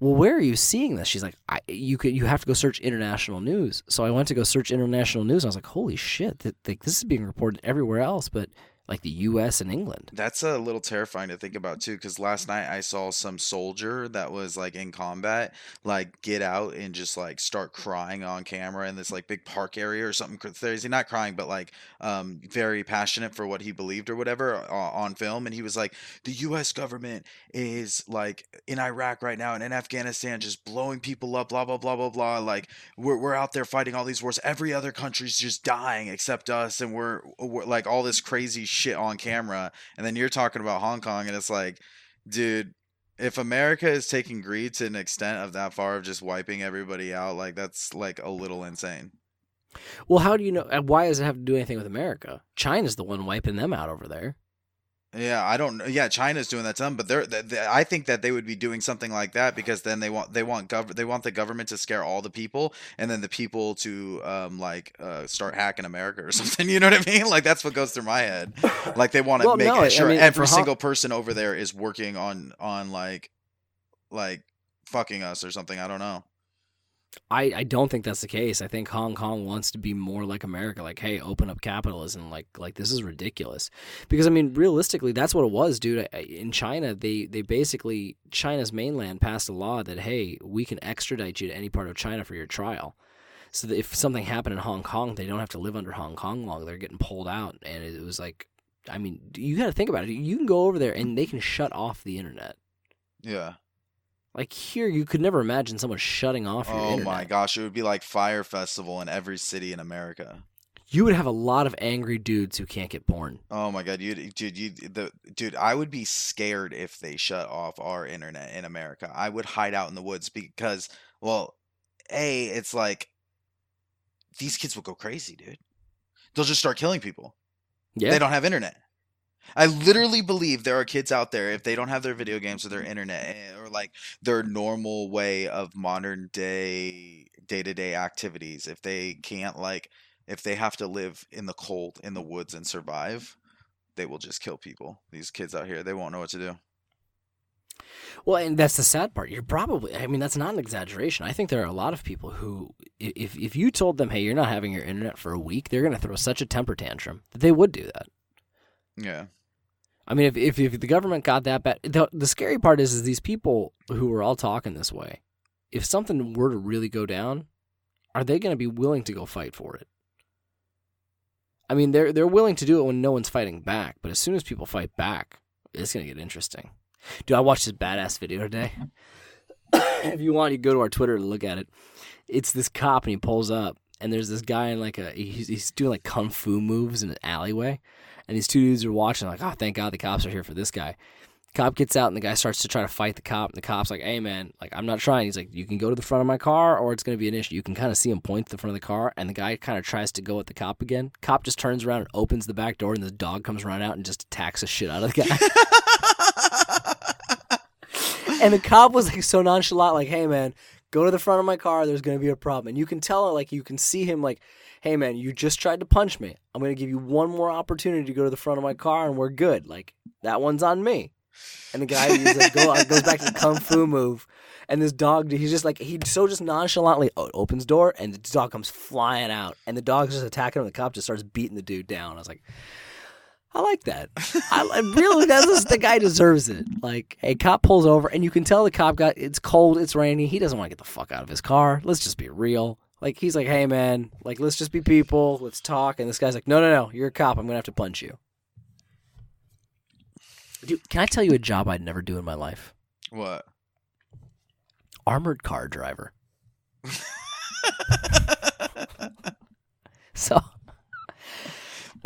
"Well, where are you seeing this?" She's like, I, "You could you have to go search international news." So I went to go search international news, and I was like, "Holy shit! That, like, this is being reported everywhere else, but like the U.S. and England." That's a little terrifying to think about too, because last night I saw some soldier that was like in combat, like get out and just like start crying on camera in this like big park area or something crazy. Not crying, but like um very passionate for what he believed or whatever uh, on film. And he was like, the U.S. government is like in Iraq right now and in Afghanistan, just blowing people up, blah blah blah blah blah. Like we're we're out there fighting all these wars. Every other country's just dying except us, and we're, we're like all this crazy shit on camera. And then you're talking about Hong Kong, and it's like, dude, if America is taking greed to an extent of that far of just wiping everybody out, like that's like a little insane. Well, how do you know? Why does it have to do anything with America? China's the one wiping them out over there. Yeah, I don't know. Yeah, China's doing that to them, but they're. They, they- I think that they would be doing something like that because then they want they want gov they want the government to scare all the people, and then the people to um like uh, start hacking America or something. You know what I mean? Like that's what goes through my head. Like they want to Well, make no, I sure mean, every single person over there is working on on like like fucking us or something. I don't know. I, I don't think that's the case. I think Hong Kong wants to be more like America. Like, hey, open up capitalism. Like, like this is ridiculous. Because I mean, realistically, that's what it was, dude. In China, they they basically China's mainland passed a law that hey, we can extradite you to any part of China for your trial. So that if something happened in Hong Kong, they don't have to live under Hong Kong law. They're getting pulled out, and it was like, I mean, you got to think about it. You can go over there and they can shut off the internet. Yeah. Like here, you could never imagine someone shutting off your oh internet. Oh internet. my gosh, it would be like Fyre Festival in every city in America. You would have a lot of angry dudes who can't get porn. Oh my god, you dude, you the dude, I would be scared if they shut off our internet in America. I would hide out in the woods because, well, a it's like these kids will go crazy, dude. They'll just start killing people. Yeah. They don't have internet. I literally believe there are kids out there if they don't have their video games or their internet eh, or like their normal way of modern day day to day activities, if they can't like if they have to live in the cold in the woods and survive, they will just kill people. These kids out here, they won't know what to do. Well, and that's the sad part. You're probably, I mean, that's not an exaggeration. I think there are a lot of people who, if, if you told them, hey, you're not having your internet for a week, they're going to throw such a temper tantrum that they would do that. Yeah. I mean, if, if, if the government got that bad, the, the scary part is, is these people who are all talking this way, if something were to really go down, are they going to be willing to go fight for it? I mean, they're they're willing to do it when no one's fighting back, but as soon as people fight back, it's going to get interesting. Dude, I watched this badass video today. if you want, you go to our Twitter to look at it. It's this cop and he pulls up, and there's this guy in like a he's, he's doing like kung fu moves in an alleyway, and these two dudes are watching like, oh, thank God the cops are here for this guy. Cop gets out and the guy starts to try to fight the cop. And the cop's like, "Hey man, like I'm not trying." He's like, "You can go to the front of my car, or it's going to be an issue." You can kind of see him point to the front of the car, and the guy kind of tries to go at the cop again. Cop just turns around and opens the back door, and the dog comes running out and just attacks the shit out of the guy. and the cop was like so nonchalant, like, "Hey man, go to the front of my car. There's going to be a problem." And you can tell, like, you can see him, like, "Hey man, you just tried to punch me. I'm going to give you one more opportunity to go to the front of my car, and we're good. Like, that one's on me." And the guy like, go, goes back to the kung fu move, and this dog, he's just like he so just nonchalantly oh, opens door, and the dog comes flying out, and the dog's just attacking him. The cop just starts beating the dude down. I was like, I like that. I, I really that's the guy deserves it. Like a cop pulls over, and you can tell the cop got it's cold, it's rainy. He doesn't want to get the fuck out of his car. Let's just be real. Like he's like, hey man, like let's just be people. Let's talk. And this guy's like, no, no, no, you're a cop. I'm gonna have to punch you. Dude, can I tell you a job I'd never do in my life? what? Armored car driver. So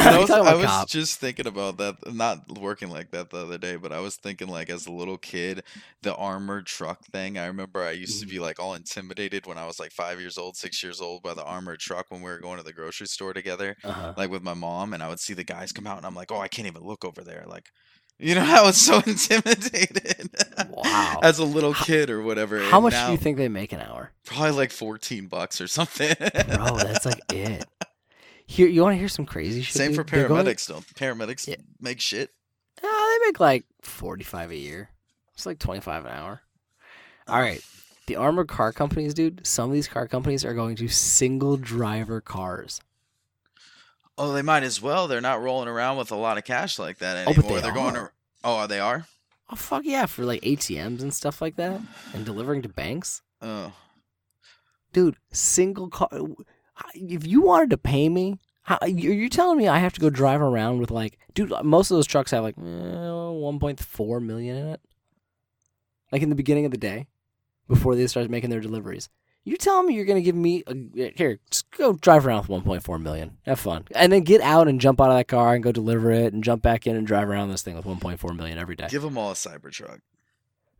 I was, I was just thinking about that, not working like that the other day, but I was thinking like as a little kid, the armored truck thing. I remember I used to Mm-hmm. be like all intimidated when I was like five years old, six years old by the armored truck when we were going to the grocery store together, uh-huh. like with my mom, and I would see the guys come out, and I'm like, oh, I can't even look over there, like. You know, I was so intimidated. Wow. As a little kid or whatever. how and much now- do you think they make an hour? Probably like 14 bucks or something. Bro, that's like it. Here, you want to hear some crazy shit? Same dude? for They're going- paramedics, though. Paramedics Yeah. make shit. Oh, they make like forty-five a year. It's like twenty-five an hour. All right, the armored car companies, dude. Some of these car companies are going to single driver cars. Oh, they might as well. They're not rolling around with a lot of cash like that Oh, anymore. but they are going. are. To, oh, they are. Oh fuck yeah, for like ATMs and stuff like that, and delivering to banks. Oh, dude, single car. If you wanted to pay me, how, you're you're telling me I have to go drive around with like, dude, most of those trucks have like eh, 1.4 million in it. Like in the beginning of the day, before they start making their deliveries. You telling me you're gonna give me a, here? Just go drive around with 1.4 million. Have fun, and then get out and jump out of that car and go deliver it, and jump back in and drive around this thing with 1.4 million every day. give them all a Cybertruck.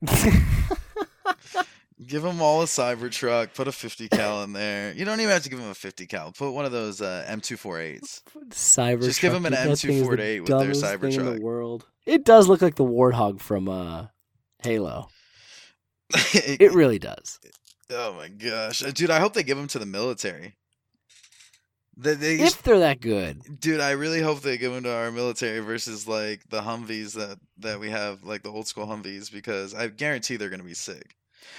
Give them all a Cybertruck. Put a 50 cal in there. You don't even have to give them a 50 cal. Put one of those uh, M248s. Cyber. Just give them an M248 with their Thing in Cybertruck. the world. It does look like the Warthog from uh, Halo. It really does. oh my gosh, Uh, dude! I hope they give them to the military. They, they If they're that good, dude, I really hope they give them to our military versus like the Humvees that that we have, like the old school Humvees, because I guarantee they're gonna be sick.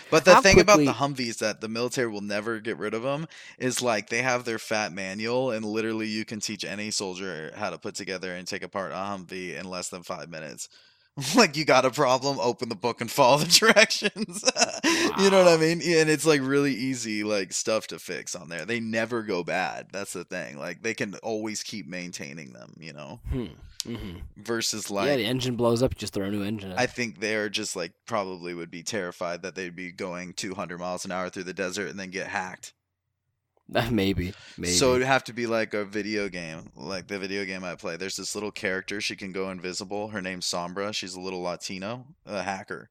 But the How thing about the Humvees that the military will never get rid of them is like they have their fat manual, and literally you can teach any soldier how to put together and take apart a Humvee in less than five minutes. like you got a problem, open the book and follow the directions. you know what I mean? And it's like really easy like stuff to fix on there. They never go bad. That's the thing. Like they can always keep maintaining them, you know. hmm. Hmm Versus like yeah, the engine blows up. You just throw a new engine. in. I think they're just like probably would be terrified that they'd be going 200 miles an hour through the desert and then get hacked. maybe, maybe. So it'd have to be like a video game, like the video game I play. There's this little character. She can go invisible. Her name's Sombra. She's a little Latino, a hacker,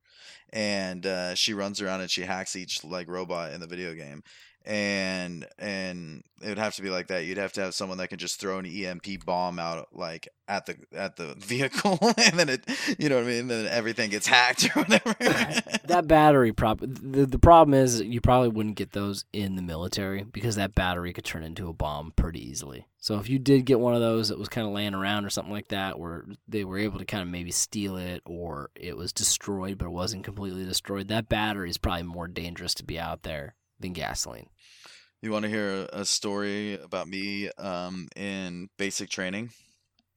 and uh, she runs around and she hacks each like robot in the video game. And and it would have to be like that. You'd have to have someone that can just throw an EMP bomb out like at the at the vehicle, and then it, you know what I mean. Then everything gets hacked or whatever. that battery prop. The, the problem is you probably wouldn't get those in the military because that battery could turn into a bomb pretty easily. So if you did get one of those that was kind of laying around or something like that, where they were able to kind of maybe steal it or it was destroyed but it wasn't completely destroyed, that battery is probably more dangerous to be out there than gasoline. You want to hear a story about me um, in basic training?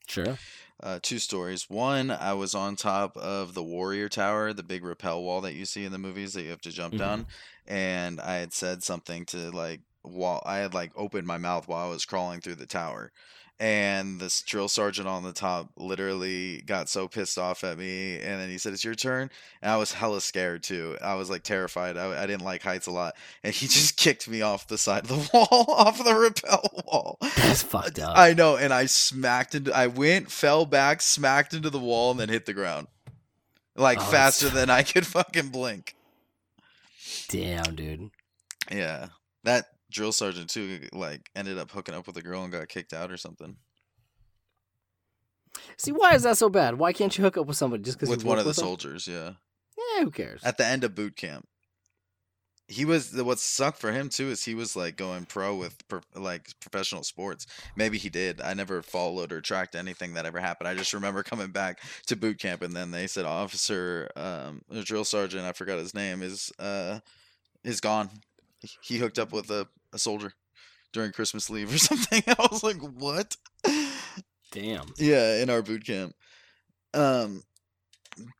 Sure. Uh, two stories. One, I was on top of the Warrior Tower, the big rappel wall that you see in the movies that you have to jump Mhm. down, and I had said something to like while I had like opened my mouth while I was crawling through the tower. And this drill sergeant on the top literally got so pissed off at me, and then he said, "It's your turn." And I was hella scared too. I was like terrified. I, I didn't like heights a lot, and he just kicked me off the side of the wall, off the rappel wall. That's fucked up. I know, and I smacked into. I went, fell back, smacked into the wall, and then hit the ground, like Oh, that's- faster than I could fucking blink. Damn, dude. Yeah, that drill sergeant too, like ended up hooking up with a girl and got kicked out or something See, why is that so bad? Why can't you hook up with somebody just because with one of the them? soldiers. Yeah, Yeah, who cares? at the end of boot camp. He was what sucked for him too is he was like going pro with pro, like professional sports. Maybe he did. I never followed or tracked anything that ever happened. I just remember coming back to boot camp and then they said officer, um, the drill sergeant, I forgot his name, is uh, is gone. He- He hooked up with a, a soldier during Christmas leave or something. I was like, what? Damn. Yeah, in our boot camp. Um,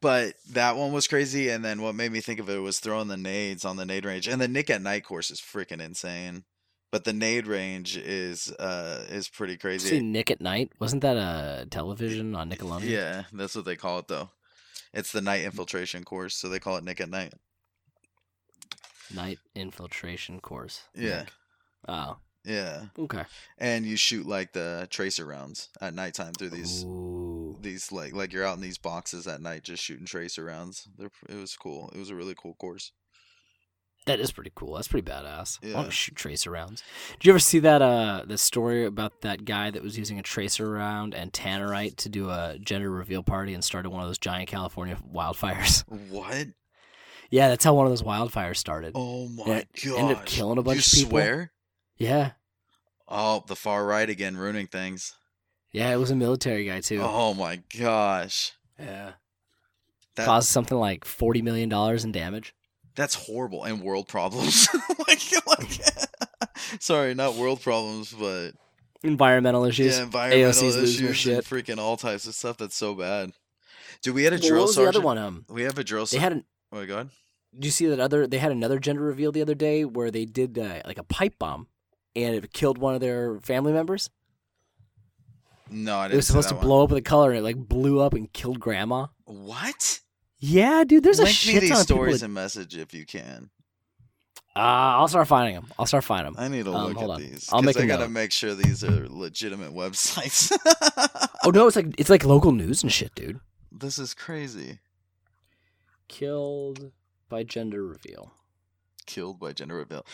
but that one was crazy. And then what made me think of it was throwing the nades on the nade range. And the Nick at Night course is freaking insane. But the nade range is uh is pretty See crazy. Nick at Night? Wasn't that a television on Nickelodeon? Yeah, that's what they call it though. It's the night infiltration course, so they call it Nick at Night. Night infiltration course. Yeah. Nick. Oh, Yeah, okay. and you shoot like the tracer rounds at nighttime through these Ooh. these like like you're out in these boxes at night just shooting tracer rounds. They're, it was cool. It was a really cool course. That is pretty cool. That's pretty badass. I want Yeah. to shoot tracer rounds. Did you ever see that uh the story about that guy that was using a tracer round and tannerite to do a gender reveal party and started one of those giant California wildfires? What? yeah, that's how one of those wildfires started. Oh my god! ended up killing a bunch you of people. swear? Yeah. Oh, the far right again, ruining things. Yeah, it was a military guy too. Oh my gosh! Yeah. That Caused something like forty million dollars in damage. that's horrible and world problems. like, like sorry, not world problems, but Environmental issues. yeah, environmental AOC's issues shit. freaking all types of stuff. That's so bad. Dude, we had a Well, drill what was sergeant. the other one? Um, We have a drill. they Ser- had an. oh my god! Did you see that other? They had another gender reveal the other day where they did uh, like a pipe bomb, and it killed one of their family members. No, I didn't. It was supposed to blow up with a color, and it like blew up and killed grandma. What? Yeah, dude. There's a Link shit me ton these of stories that- and message if you can. Uh, I'll start finding them. I'll start finding them. I need to Um, look at on. these I'll make a I gotta note. make sure these are legitimate websites. Oh no, it's like it's like local news and shit, dude. this is crazy. Killed by gender reveal. killed by gender reveal.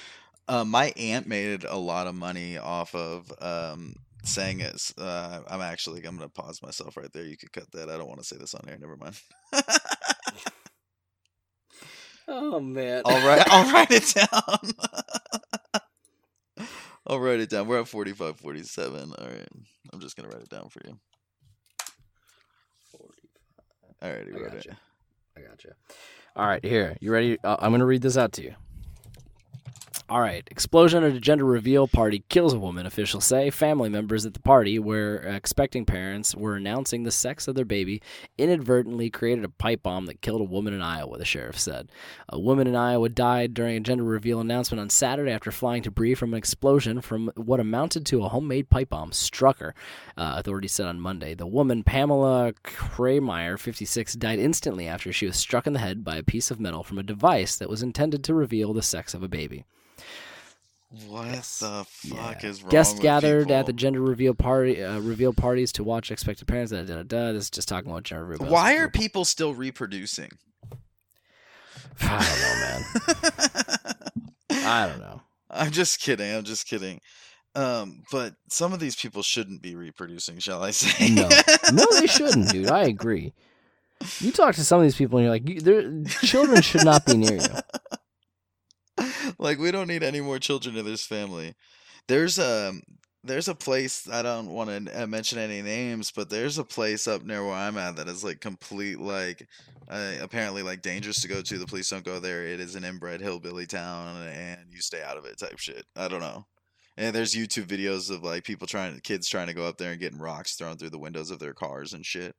Uh, my aunt made a lot of money off of um, saying it. Uh, I'm actually I'm gonna pause myself right there. You could cut that. I don't want to say this on air. Never mind. Oh man. I'll I'll write it down. I'll write it down. We're at 45, 47. All right. I'm just gonna write it down for you. All right, I you gotcha. it. I got you. All right, here. You ready? Uh, I'm going to read this out to you. All right. Explosion at a gender reveal party kills a woman, officials say. Family members at the party, where expecting parents were announcing the sex of their baby, inadvertently created a pipe bomb that killed a woman in Iowa, the sheriff said. A woman in Iowa died during a gender reveal announcement on Saturday after flying debris from an explosion from what amounted to a homemade pipe bomb struck her, uh, authorities said on Monday. The woman, Pamela Kreimeyer, 56, died instantly after she was struck in the head by a piece of metal from a device that was intended to reveal the sex of a baby. What the fuck Yeah. is wrong Guests gathered people? at the gender reveal party, uh, reveal parties to watch expected parents. Da, da, da, da. This is just talking about gender reveal. Why are people still reproducing? I don't know, man. I don't know. I'm just kidding. I'm just kidding. Um, but some of these people shouldn't be reproducing, shall I say? No, no, they shouldn't, dude. I agree. You talk to some of these people, and you're like, they're- children should not be near you. like we don't need any more children in this family. There's a there's a place I don't want to mention any names, but there's a place up near where I'm at that is like complete like uh, apparently like dangerous to go to. The police don't go there. It is an inbred hillbilly town, and you stay out of it type shit. I don't know. And there's YouTube videos of like people trying kids trying to go up there and getting rocks thrown through the windows of their cars and shit.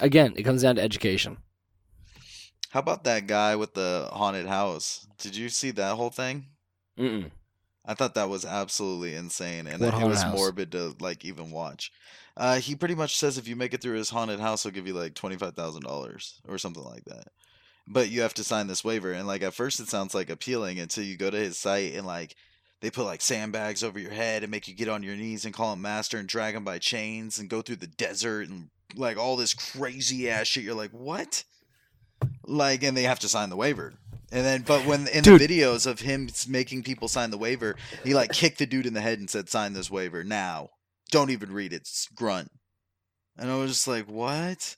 Again, it comes down to education. How about that guy with the haunted house? Did you see that whole thing? Mm-mm. I thought that was absolutely insane, and What it was house? morbid to like even watch. Uh, he pretty much says if you make it through his haunted house, he'll give you like twenty five thousand dollars or something like that. But you have to sign this waiver, and like at first it sounds like appealing until you go to his site and like they put like sandbags over your head and make you get on your knees and call him master and drag him by chains and go through the desert and like all this crazy ass shit. You're like, what? Like, and they have to sign the waiver. And then, but when in Dude. the videos of him making people sign the waiver, he like kicked the dude in the head and said, "Sign this waiver now. Don't even read it. Grunt." And I was just like, "What?"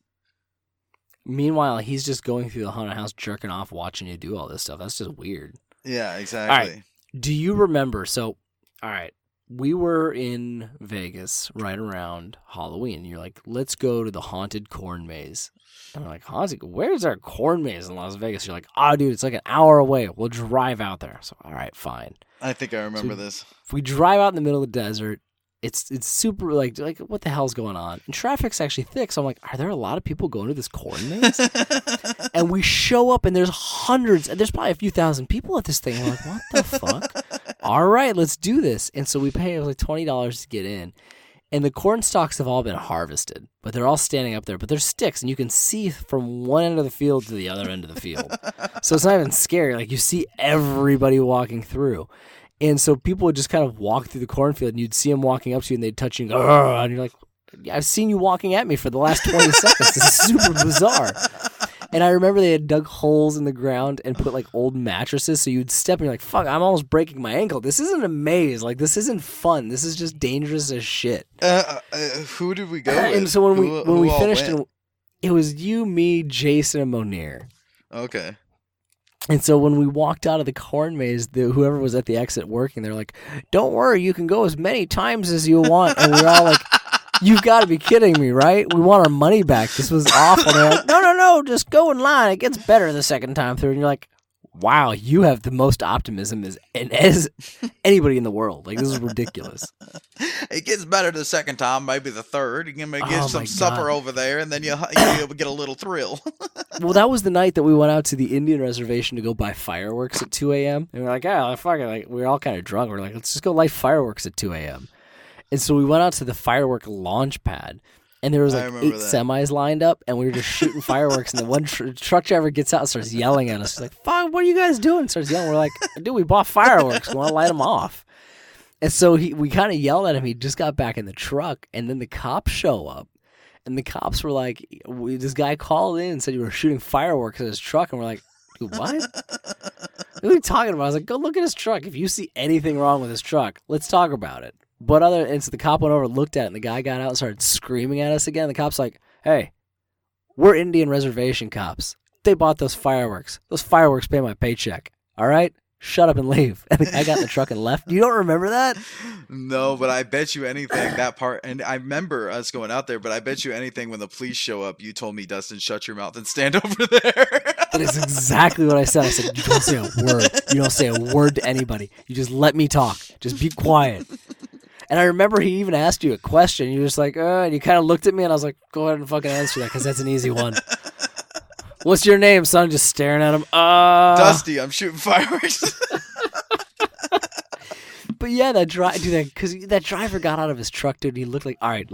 Meanwhile, he's just going through the haunted house, jerking off, watching you do all this stuff. That's just weird. Yeah, exactly. Do you remember? So, all right, we were in Vegas right around Halloween. You're like, let's go to the haunted corn maze. And I'm like, haunted? Where's our corn maze in Las Vegas? You're like, oh, dude, it's like an hour away. We'll drive out there. So, all right, fine. I think I remember So- this. If we drive out in the middle of the desert, it's it's super like like what the hell's going on? And traffic's actually thick. So I'm like, are there a lot of people going to this corn maze? and we show up and there's hundreds and there's probably a few thousand people at this thing. We're like, what the fuck? All right, let's do this. And so we pay like twenty dollars to get in. And the corn stalks have all been harvested, but they're all standing up there. But they're sticks, and you can see from one end of the field to the other end of the field. so it's not even scary. Like you see everybody walking through. And so people would just kind of walk through the cornfield, and you'd see them walking up to you, and they'd touch you, and, go, and you're like, "I've seen you walking at me for the last 20 seconds. This is super bizarre." And I remember they had dug holes in the ground and put like old mattresses, so you'd step and you're like, "Fuck, I'm almost breaking my ankle. This isn't a maze. Like this isn't fun. This is just dangerous as shit." Uh, uh, who did we go with? and so when we when who we finished, and it was you, me, Jason, and Monir. okay. And so when we walked out of the corn maze, the, whoever was at the exit working, they're like, "Don't worry, you can go as many times as you want." And we're all like, "You've got to be kidding me, right? We want our money back. This was awful." They're like, "No, no, no, just go in line. It gets better the second time through." And you're like, "Wow, you have the most optimism as as anybody in the world. Like this is ridiculous." It gets better the second time, maybe the third. You can get Oh some supper over there, and then you you get a little thrill. Well, that was the night that we went out to the Indian reservation to go buy fireworks at 2 a.m. And we're like, ah, fuck it. Like, we're all kind of drunk. We're like, let's just go light fireworks at 2 a.m. And so we went out to the firework launch pad. And there was like eight that. semis lined up, and we were just shooting fireworks. And then one tr- truck driver gets out and starts yelling at us. He's like, "Fuck, what are you guys doing?" Starts yelling. We're like, "Dude, we bought fireworks. We want to light them off." And so he, we kind of yelled at him. He just got back in the truck, and then the cops show up, and the cops were like, we, "This guy called in and said you were shooting fireworks at his truck," and we're like, Dude, What? What are you talking about? I was like, go look at his truck. If you see anything wrong with his truck, let's talk about it. But other, and so the cop went over, looked at it, and the guy got out and started screaming at us again. The cop's like, hey, we're Indian reservation cops. They bought those fireworks. Those fireworks pay my paycheck. All right? Shut up and leave. And the guy got in the truck and left. You don't remember that? No, but I bet you anything that part, and I remember us going out there. But I bet you anything when the police show up, you told me, Dustin, shut your mouth and stand over there. That is exactly what I said. I said, you don't say a word. You don't say a word to anybody. You just let me talk. Just be quiet. And I remember he even asked you a question. You were just like, uh, and you kind of looked at me, and I was like, go ahead and fucking answer that because that's an easy one. What's your name, son? Just staring at him. Uh, Dusty, I'm shooting fireworks. But yeah, that drive, dude, because that driver got out of his truck, dude. And he looked like, all right,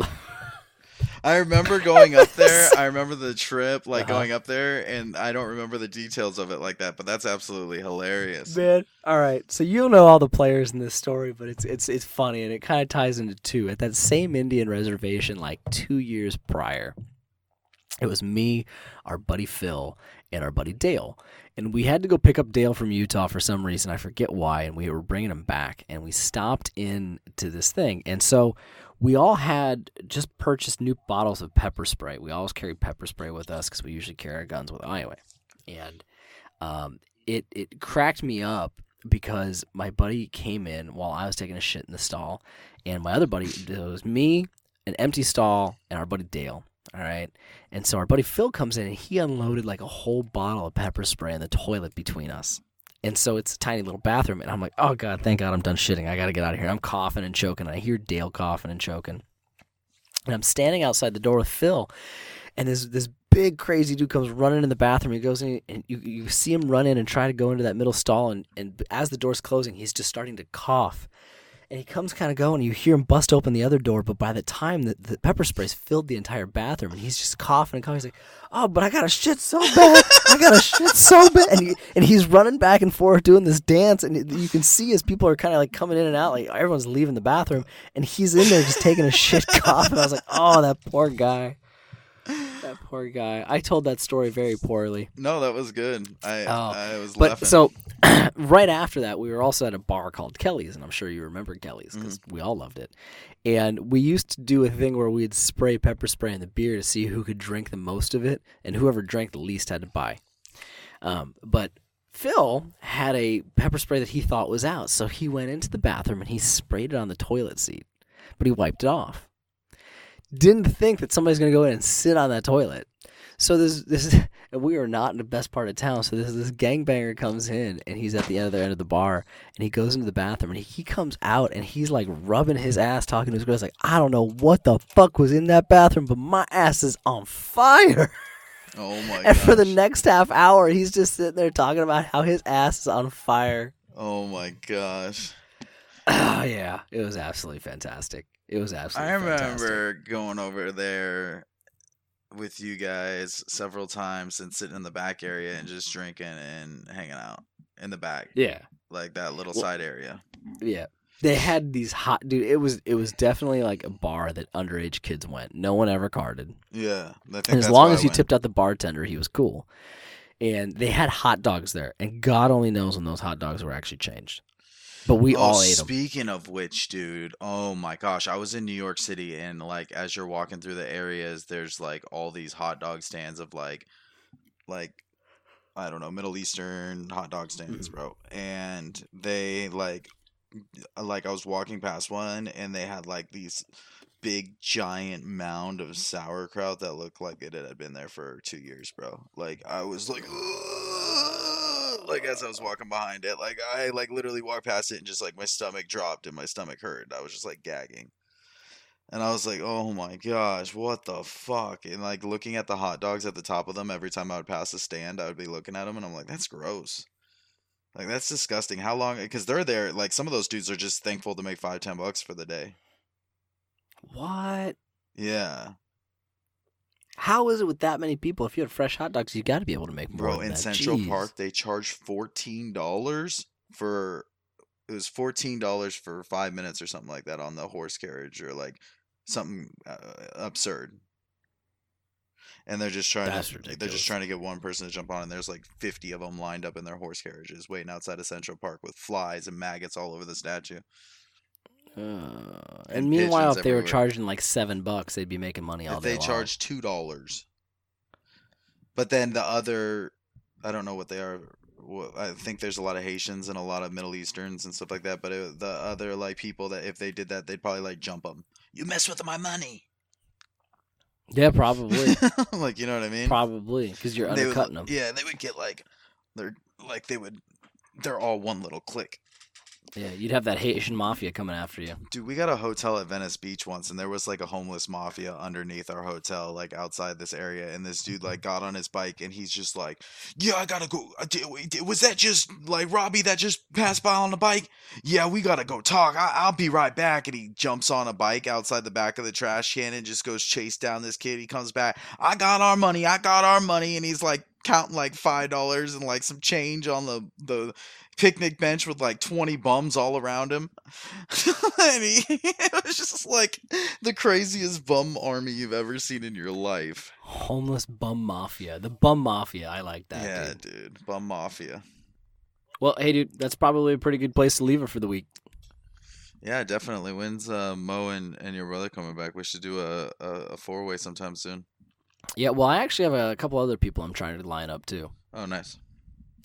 I remember going up there. I remember the trip, like Uh-huh. going up there, and I don't remember the details of it like that. But that's absolutely hilarious. man. All right, so you'll know all the players in this story, but it's it's it's funny and it kind of ties into two. At that same Indian reservation, like two years prior, it was me, our buddy Phil, and our buddy Dale, and we had to go pick up Dale from Utah for some reason. I forget why, and we were bringing him back, and we stopped in to this thing, and so. We all had just purchased new bottles of pepper spray. We always carry pepper spray with us because we usually carry our guns with us anyway. And um, it it cracked me up because my buddy came in while I was taking a shit in the stall, and my other buddy it was me, an empty stall, and our buddy Dale. All right, and so our buddy Phil comes in and he unloaded like a whole bottle of pepper spray in the toilet between us. And so it's a tiny little bathroom, and I'm like, oh god, thank God I'm done shitting. I got to get out of here. I'm coughing and choking. I hear Dale coughing and choking, and I'm standing outside the door with Phil, and this this big crazy dude comes running in the bathroom. He goes in, and you, you see him run in and try to go into that middle stall, and, and as the door's closing, he's just starting to cough. And he comes kind of going, and you hear him bust open the other door, but by the time the, the pepper spray's filled the entire bathroom, and he's just coughing and coughing. He's like, "Oh, but I got a shit so bad, I got to shit so bad," and he, and he's running back and forth doing this dance, and you can see as people are kind of like coming in and out, like everyone's leaving the bathroom, and he's in there just taking a shit cough, and I was like, "Oh, that poor guy." That poor guy. I told that story very poorly. No, that was good. I Oh, I was But laughing. so right after that, we were also at a bar called Kelly's, and I'm sure you remember Kelly's because we all loved it. And we used to do a thing where we'd spray pepper spray in the beer to see who could drink the most of it, and whoever drank the least had to buy. Um, but Phil had a pepper spray that he thought was out, so he went into the bathroom and he sprayed it on the toilet seat, but he wiped it off. Didn't think that somebody's going to go in and sit on that toilet. So this this and we are not in the best part of town. So this this gangbanger comes in and he's at the end of the end of the bar and he goes into the bathroom and he, he comes out and he's like rubbing his ass, talking to his girl. He's like, I don't know what the fuck was in that bathroom, but my ass is on fire. oh my and for the next half hour, he's just sitting there talking about how his ass is on fire. oh my gosh. Oh yeah, it was absolutely fantastic. It was absolutely. I fantastic. remember going over there with you guys several times and sitting in the back area and just drinking and hanging out in the back, Yeah. like that little Well- side area. Yeah. They had these hot dude. It was it was definitely like a bar that underage kids went. No one ever carded, Yeah, and as long as you tipped out the bartender, he was cool. And they had hot dogs there, and God only knows when those hot dogs were actually changed. But we oh, all ate them. speaking of which, dude, oh my gosh, I was in New York City and like as you're walking through the areas, there's like all these hot dog stands of like, like, I don't know, Middle Eastern hot dog stands, Mm-hmm. bro. And they like, like I was walking past one and they had like these big giant mound of sauerkraut that looked like it had been there for two years, bro. Like I was like, "Ugh," like as I was walking behind it, like I like literally walked past it and just like my stomach dropped and my stomach hurt. I was just like gagging. And I was like, oh my gosh, what the fuck? And like looking at the hot dogs at the top of them every time I would pass a stand, I would be looking at them and I'm like, that's gross. Like that's disgusting. How long? Because they're there. Like some of those dudes are just thankful to make five, ten bucks for the day. What? Yeah, How is it with that many people? If you had fresh hot dogs, you got to be able to make more. bro. In that. Central Jeez. Park, they charge fourteen dollars for. It was fourteen dollars for five minutes or something like that on the horse carriage or like something uh, absurd. and they're just trying That's to they're just trying to get one person to jump on and there's like 50 of them lined up in their horse carriages waiting outside of central park with flies and maggots all over the statue Uh, and And meanwhile, if they were charging like seven bucks, they'd be making money all if day they long. charge two dollars. But then the other i don't know what they are i think there's a lot of haitians and a lot of middle easterns and stuff like that but it, the other like people that if they did that they'd probably like jump them you mess with my money. Yeah, probably, like you know what i mean? Probably, because you're They would- undercutting them. yeah they would get like they're like they would they're all one little clique Yeah, you'd have that Haitian mafia coming after you. Dude, we got a hotel at Venice Beach once, and there was like a homeless mafia underneath our hotel, like outside this area. And this dude like got on his bike, and he's just like, "Yeah, I gotta go. uh, di- wait, di- Was that just like Robbie that just passed by on the bike? Yeah, we gotta go talk. I- I'll be right back." And he jumps on a bike outside the back of the trash can and just goes chase down this kid. He comes back. I got our money. I got our money, and he's like counting like five dollars and like some change on the the picnic bench with like 20 bums all around him. and he, it was just like the craziest bum army you've ever seen in your life. Homeless bum mafia. The bum mafia. I like that. yeah, dude. dude. Bum mafia. Well, hey, dude, that's probably a pretty good place to leave it for the week. Yeah, definitely. When's uh, Mo and, and your brother coming back? We should do a, a, a four way sometime soon. Yeah, well, I actually have a couple other people I'm trying to line up too. Oh, nice.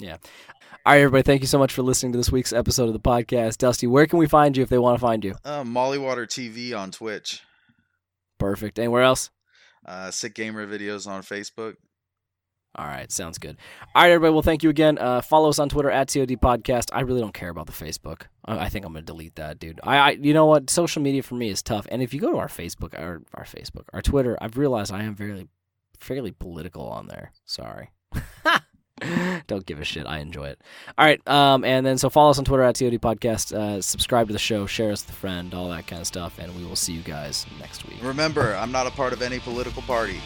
All right, everybody, thank you so much for listening to this week's episode of the podcast. Dusty, where can we find you if they want to find you? Uh, Mollywater TV on Twitch. Perfect. Anywhere else? Uh, Sick Gamer videos on Facebook. All right, sounds good. All right, everybody. Well, thank you again. Uh, follow us on Twitter at TOD Podcast. I really don't care about the Facebook. I, I think I'm gonna delete that, dude. I, I, you know what? Social media for me is tough. And if you go to our Facebook, our our Facebook, our Twitter, I've realized I am fairly, fairly political on there. Sorry. don't give a shit. I enjoy it. All right. Um, and then so follow us on Twitter at TOD Podcast. Uh, subscribe to the show. Share us with a friend. All that kind of stuff. And we will see you guys next week. Remember, I'm not a part of any political party.